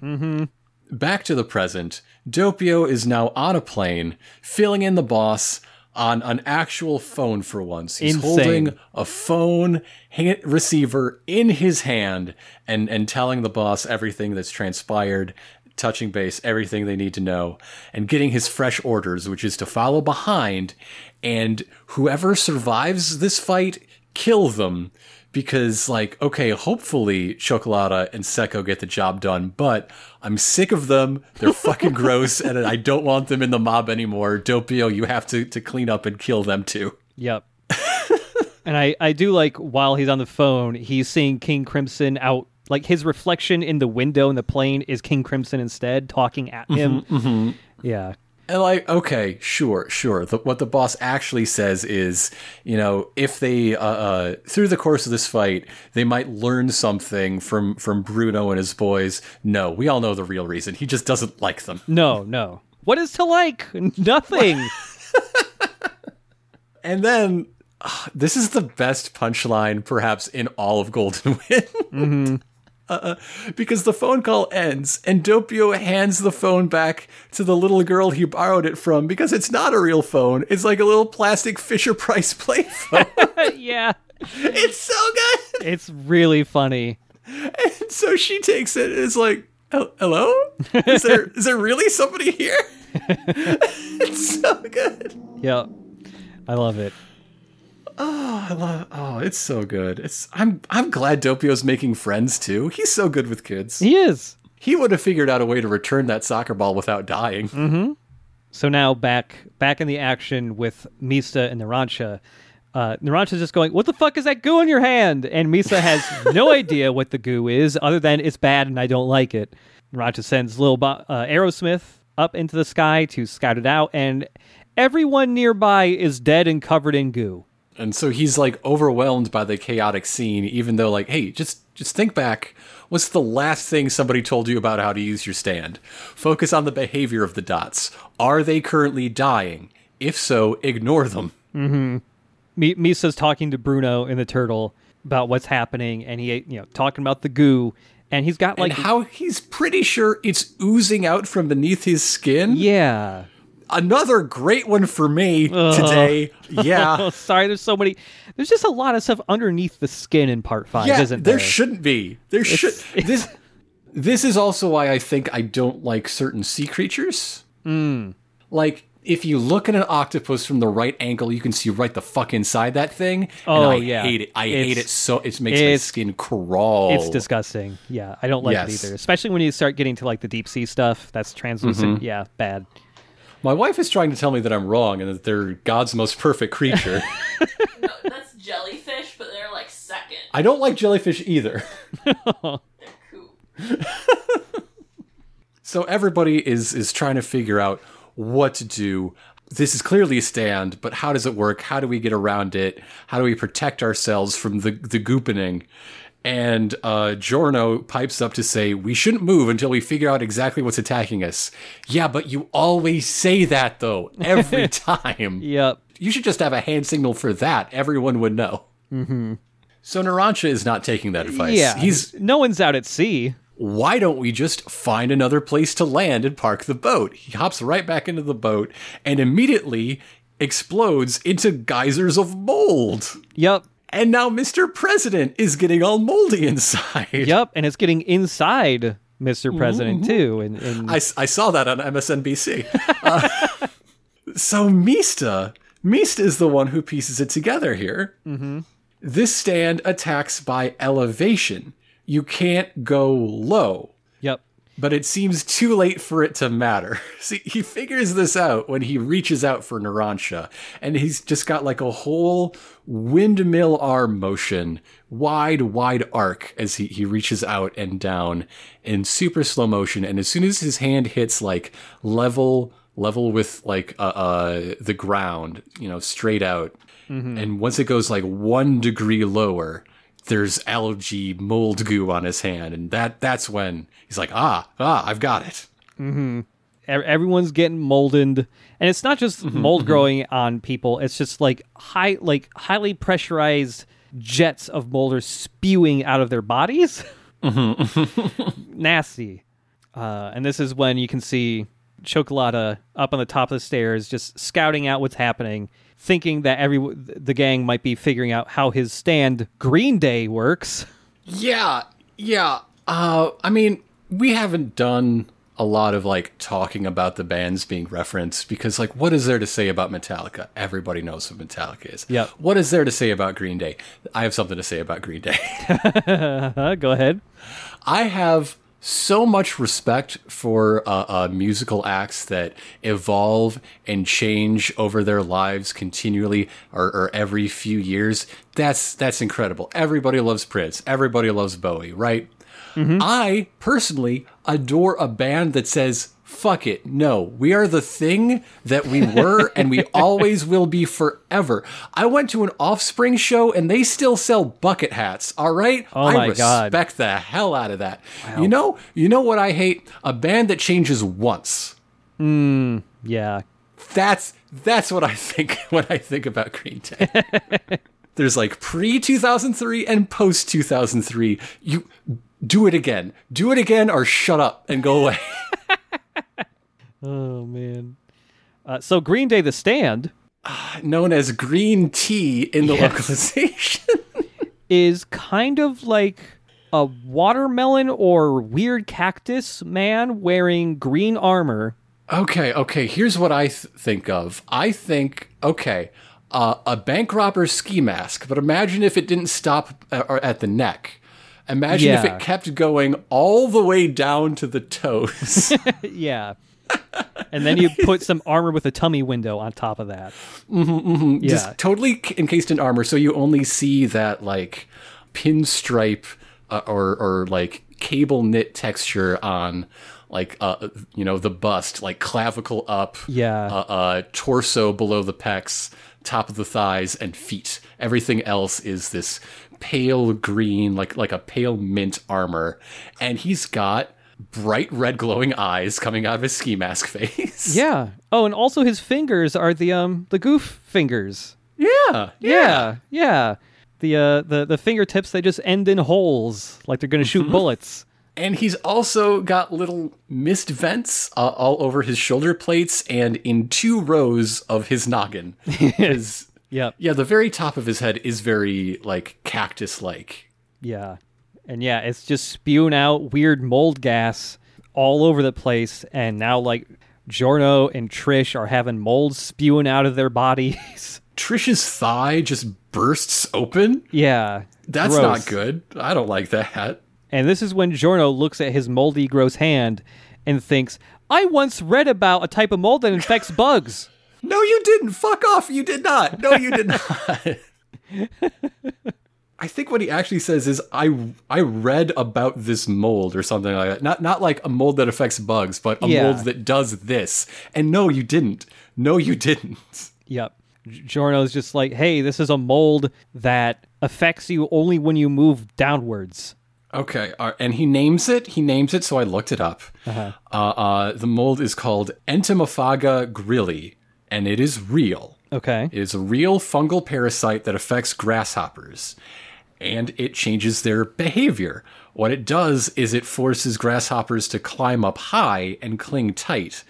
Back to the present, Doppio is now on a plane, filling in the boss on an actual phone for once. He's
Insane.
holding a phone ha- receiver in his hand and, and telling the boss everything that's transpired, touching base, everything they need to know, and getting his fresh orders, which is to follow behind and whoever survives this fight, kill them because like okay hopefully cioccolata and secco get the job done but i'm sick of them they're fucking gross and i don't want them in the mob anymore doppio you have to, to clean up and kill them too
Yep. and I, I do like while he's on the phone, he's seeing King Crimson out. Like his reflection in the window in the plane is King Crimson instead, talking at mm-hmm, him. Mm-hmm. Yeah.
And like okay sure sure the, what the boss actually says is you know if they uh, uh, through the course of this fight they might learn something from from bruno and his boys no we all know the real reason he just doesn't like them
No, no. What is to like? Nothing.
And then ah, this is the best punchline, perhaps, in all of Golden Wind. Uh, because the phone call ends and Doppio hands the phone back to the little girl he borrowed it from because it's not a real phone. It's like a little plastic Fisher Price play phone.
yeah.
it's so good.
It's really funny.
And so she takes it and is like, hello? Is there, is there really somebody here? it's so good.
Yeah. I love it.
Oh, I love. Oh, it's so good. It's. I'm. I'm glad Doppio's making friends too. He's so good with kids.
He is.
He would have figured out a way to return that soccer ball without dying.
So now back back in the action with Mista and Narancia. Uh, Narancia's just going, "What the fuck is that goo in your hand?" And Mista has no idea what the goo is, other than it's bad and I don't like it. Narancia sends little Bo- uh, Aerosmith up into the sky to scout it out, and everyone nearby is dead and covered in goo.
And so he's like overwhelmed by the chaotic scene, even though like, hey, just just think back. What's the last thing somebody told you about how to use your stand? Focus on the behavior of the dots. Are they currently dying? If so, ignore them. Mm-hmm.
Mi- Mista's talking to Bruno in the turtle about what's happening, and he, you know, talking about the goo, and he's got like,
and how he's pretty sure it's oozing out from beneath his skin.
yeah.
Another great one for me today. Yeah.
Oh, sorry, there's so many. There's just a lot of stuff underneath the skin in part five,
yeah,
isn't
there
there?
shouldn't be. There should
it's-
this. This is also why I think I don't like certain sea creatures.
Hmm.
Like if you look at an octopus from the right angle, you can see right the fuck inside that thing.
Oh,
and I
yeah.
hate it. I
It's-
hate it so. It makes my skin crawl.
It's disgusting. Yeah, I don't like
Yes.
it either. Especially when you start getting to like the deep sea stuff. That's translucent.
Mm-hmm.
Yeah, bad.
My wife is trying to tell me that I'm wrong and that they're God's most perfect creature.
No, that's jellyfish, but they're like second.
I don't like jellyfish either.
They're cool.
So everybody is is trying to figure out what to do. This is clearly a stand, but how does it work? How do we get around it? How do we protect ourselves from the the goopening? And uh, Giorno pipes up to say, "We shouldn't move until we figure out exactly what's attacking us." Yeah, but you always say that though, every time.
Yep.
You should just have a hand signal for that. Everyone would know. Mm-hmm. So Narancia is not taking that advice.
Yeah.
He's
no one's out at sea.
why don't we just find another place to land and park the boat? He hops right back into the boat and immediately explodes into geysers of mold.
Yep.
And now Mr. President is getting all moldy inside.
Yep. And it's getting inside Mr. President too. And, and
I, I saw that on MSNBC. Uh, so Mista, Mista is the one who pieces it together here. Mm-hmm. This stand attacks by elevation. You can't go low.
yep.
but it seems too late for it to matter. See, he figures this out when he reaches out for Narancia, and he's just got like a whole windmill arm motion, wide, wide arc as he, he reaches out and down in super slow motion. And as soon as his hand hits like level, level with like uh, uh the ground, you know, straight out, and once it goes like one degree lower, there's algae mold goo on his hand, and that that's when he's like, ah, ah, I've got it.
E- Everyone's getting moldened, and it's not just
Mm-hmm,
mold growing on people. It's just like high, like highly pressurized jets of mold are spewing out of their bodies.
Mm-hmm.
Nasty. Uh, and this is when you can see Cioccolata up on the top of the stairs, just scouting out what's happening, thinking that every the gang might be figuring out how his stand Green Day works.
Yeah, yeah. Uh, I mean, we haven't done a lot of like talking about the bands being referenced because, like, what is there to say about Metallica? Everybody knows what Metallica is.
Yeah.
What is there to say about Green Day? I have something to say about Green Day.
Uh, go ahead.
I have so much respect for uh, uh, musical acts that evolve and change over their lives continually or, or every few years. That's that's incredible. Everybody loves Prince. Everybody loves Bowie, right? Mm-hmm. I personally adore a band that says, fuck it, no, we are the thing that we were and we always will be forever. I went to an offspring show and they still sell bucket hats, all right?
Oh
I
my God.
respect the hell out of that. You know, you know what I hate? A band that changes once.
Hmm, yeah.
That's that's what I think when I think about Green Day. There's like pre 2003 and post 2003. You do it again. Do it again or shut up and go away.
Oh man. Uh, so Green Day, the stand
Known as green tea in the
Yes.
localization.
is kind of like a watermelon or weird cactus man wearing green armor.
Okay, okay. Here's what I th- think of. I think, okay, uh, a bank robber ski mask, but imagine if it didn't stop uh, at the neck. Imagine if it kept going all the way down to the toes.
yeah. and then you put some armor with a tummy window on top of that. Mm-hmm, Yeah.
Just totally encased in armor, so you only see that like pinstripe uh, or or like cable knit texture on like uh you know the bust, like clavicle up,
Yeah.
uh, uh torso below the pecs, top of the thighs, and feet. Everything else is this pale green, like like a pale mint armor, and he's got bright red glowing eyes coming out of his ski mask face.
yeah. Oh, and also his fingers are the um the goof fingers.
yeah,
Yeah. Yeah. The uh the the fingertips they just end in holes like they're going to shoot bullets.
And he's also got little mist vents uh, all over his shoulder plates and in two rows of his noggin. His,
Yep.
yeah, the very top of his head is very like cactus like.
Yeah. And yeah, it's just spewing out weird mold gas all over the place. And now, like, Giorno and Trish are having mold spewing out of their bodies.
Trish's thigh just bursts open.
yeah.
That's
gross.
not good. I don't like that.
And this is when Giorno looks at his moldy, gross hand and thinks, I once read about a type of mold that infects bugs.
No, you didn't. Fuck off. You did not. No, you did not. I think what he actually says is I I read about this mold or something like that. Not not like a mold that affects bugs, but a
Yeah.
mold that does this. And no, you didn't. No, you didn't.
Yep. Giorno's just like, hey, this is a mold that affects you only when you move downwards.
Okay, uh, and he names it. He names it, so I looked it up. Uh, uh, the mold is called Entomophaga grilli, and it is real.
Okay.
It is a real fungal parasite that affects grasshoppers, and it changes their behavior. What it does is it forces grasshoppers to climb up high and cling tight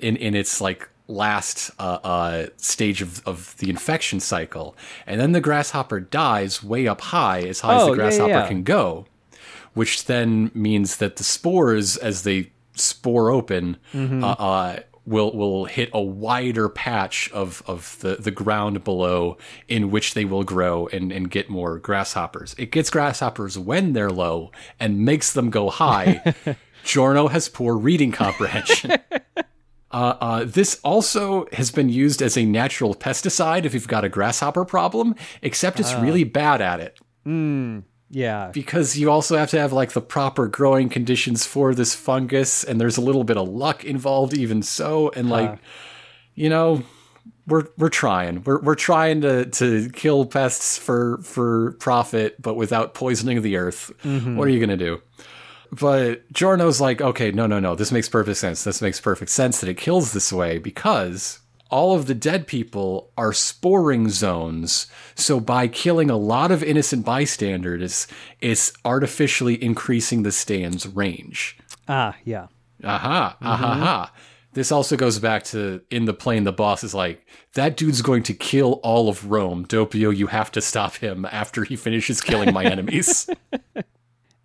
in, in its like last uh, uh, stage of, of the infection cycle. And then the grasshopper dies way up high, as high as
Oh,
the
yeah,
grasshopper
yeah.
can go, which then means that the spores, as they spore open,
Mm-hmm.
uh, uh, will will hit a wider patch of, of the, the ground below in which they will grow and, and get more grasshoppers. It gets grasshoppers when they're low and makes them go high. Giorno has poor reading comprehension. Uh, uh, this also has been used as a natural pesticide if you've got a grasshopper problem, except it's really bad at it
Yeah.
because you also have to have like the proper growing conditions for this fungus and there's a little bit of luck involved even so and like you know we're we're trying we're we're trying to to kill pests for for profit but without poisoning the earth mm-hmm. what are you going to do but Giorno's like, okay, no, no, no. This makes perfect sense. This makes perfect sense that it kills this way because all of the dead people are sporing zones. So by killing a lot of innocent bystanders, it's, artificially increasing the stand's range.
Ah, yeah.
Aha, aha, aha. This also goes back to in the plane, the boss is like, that dude's going to kill all of Rome. Doppio, you have to stop him after he finishes killing my enemies.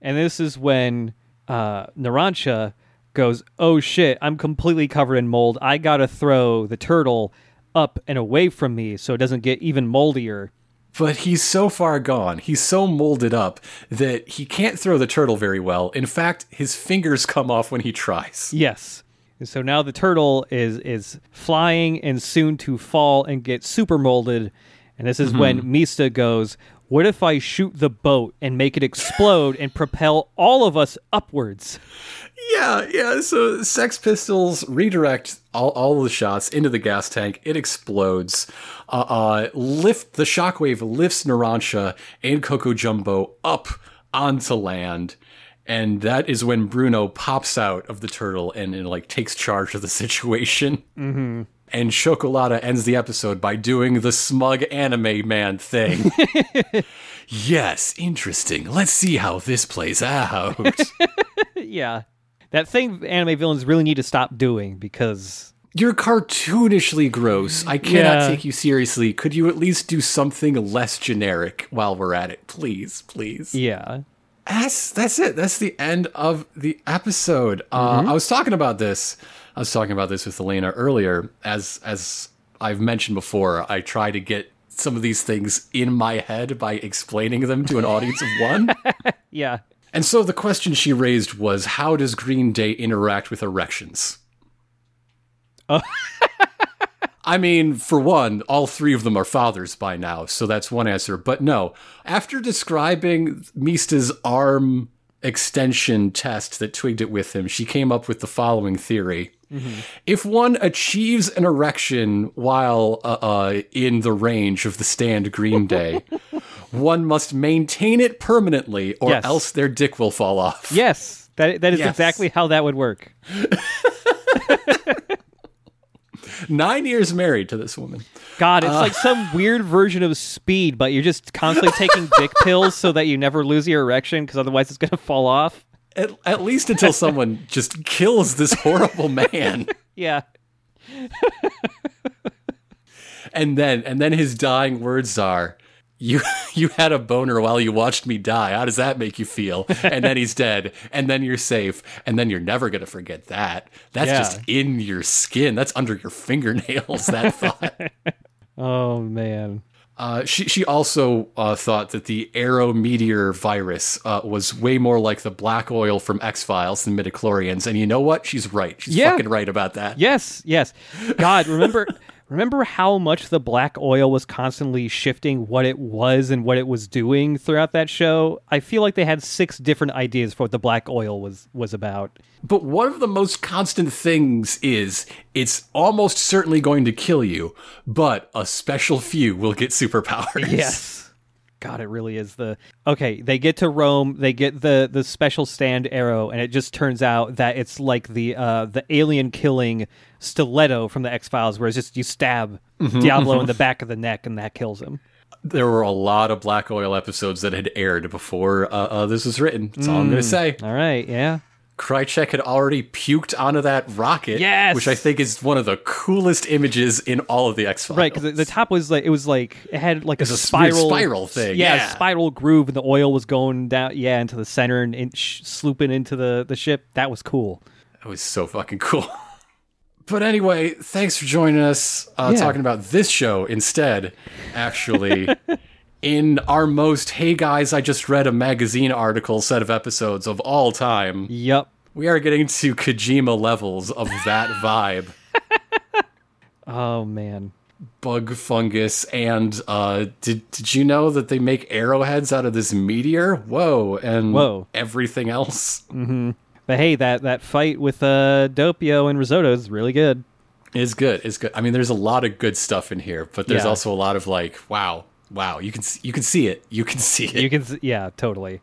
And this is when uh, Narancia goes, "Oh shit! I'm completely covered in mold. I gotta throw the turtle up and away from me so it doesn't get even moldier."
But he's so far gone. He's so molded up that he can't throw the turtle very well. In fact, his fingers come off when he tries.
Yes. And so now the turtle is is flying and soon to fall and get super molded. And this is mm-hmm. when Mista goes, "What if I shoot the boat and make it explode and propel all of us upwards?"
Yeah, yeah. So Sex Pistols redirect all, all the shots into the gas tank. It explodes. Uh, uh, lift the shockwave lifts Narancia and Coco Jumbo up onto land. And that is when Bruno pops out of the turtle and, and like takes charge of the situation. Mm-hmm. And Cioccolata ends the episode by doing the smug anime man thing. yes, interesting. Let's see how this plays out.
yeah. That thing anime villains really need to stop doing because
You're cartoonishly gross. I cannot
Yeah.
take you seriously. Could you at least do something less generic while we're at it? Please, please.
yeah.
That's that's it. That's the end of the episode. Uh, I was talking about this. I was talking about this with Elena earlier. As as I've mentioned before, I try to get some of these things in my head by explaining them to an audience of one.
Yeah.
And so the question she raised was, how does Green Day interact with erections? Oh. I mean, for one, all three of them are fathers by now, so that's one answer. But no, after describing Mista's arm extension test that twigged it with him, she came up with the following theory. If one achieves an erection while uh, uh, in the range of the stand Green Day, one must maintain it permanently, or
Yes.
else their dick will fall off.
Yes. That that is
Yes.
exactly how that would work.
Nine years married to this woman.
God, it's like some weird version of speed, but you're just constantly taking dick pills so that you never lose your erection because otherwise it's going to fall off.
At, at least until someone just kills this horrible man.
Yeah.
And then and then his dying words are, you you had a boner while you watched me die. How does that make you feel? And then he's dead, and then you're safe, and then you're never gonna forget that. That's
Yeah.
just in your skin. That's under your fingernails. That thought.
Oh man.
Uh, she she also uh, thought that the Arrow meteor virus uh, was way more like the black oil from X Files than midichlorians, and you know what? She's right. She's
Yeah.
fucking right about that.
Yes, yes. God, remember remember how much the black oil was constantly shifting what it was and what it was doing throughout that show? I feel like they had six different ideas for what the black oil was was about.
But one of the most constant things is it's almost certainly going to kill you, but a special few will get superpowers.
Yes. God, it really is the okay. They get to Rome. They get the the special stand arrow, and it just turns out that it's like the uh, the alien killing stiletto from the X Files, where it's just you stab Diablo in the back of the neck, and that kills him.
There were a lot of black oil episodes that had aired before uh, uh, this was written. That's all I'm
Mm.
going to say.
All right, yeah.
Krychek had already puked onto that rocket,
Yes!
which I think is one of the coolest images in all of the X Files.
Right, because the top was like it was like it had like a,
It's a
spiral
spiral thing,
Yeah,
yeah.
spiral groove, and the oil was going down, yeah, into the center and in, sh- slooping into the the ship. That was cool.
That was so fucking cool. But anyway, thanks for joining us uh,
Yeah.
talking about this show instead, actually. in our most, hey guys, I just read a magazine article set of episodes of all time,
Yep.
we are getting to Kojima levels of that vibe.
Oh man.
Bug fungus, and uh, did did you know that they make arrowheads out of this meteor? Whoa, and
Whoa.
everything else
But hey, that that fight with uh, Doppio and Risotto is really good.
is good. Is good. I mean, there's a lot of good stuff in here, but there's
Yeah.
also a lot of like, wow, wow. You can you can see it. You can see it.
You can, yeah, totally.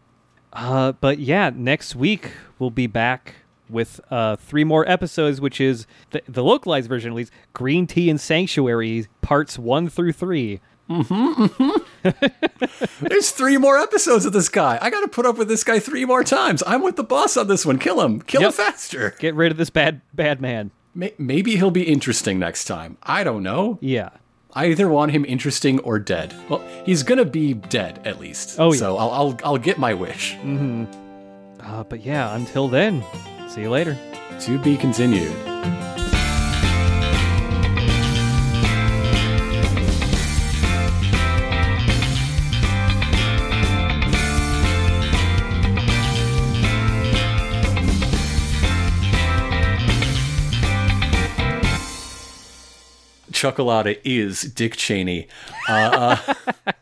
Uh, but yeah, next week we'll be back with uh, three more episodes, which is the, the localized version, at least Green Tea and Sanctuary parts one through three.
There's three more episodes of this guy. I got to put up with this guy three more times. I'm with the boss on this one. Kill him. Kill
Yep.
him faster.
Get rid of this bad bad man.
Maybe he'll be interesting next time. I don't know.
Yeah.
I either want him interesting or dead. Well, he's gonna be dead at least.
Oh, yeah.
So I'll I'll, I'll get my wish.
Uh, but yeah, until then, see you later.
To be continued. Cioccolata is Dick Cheney. Uh, uh,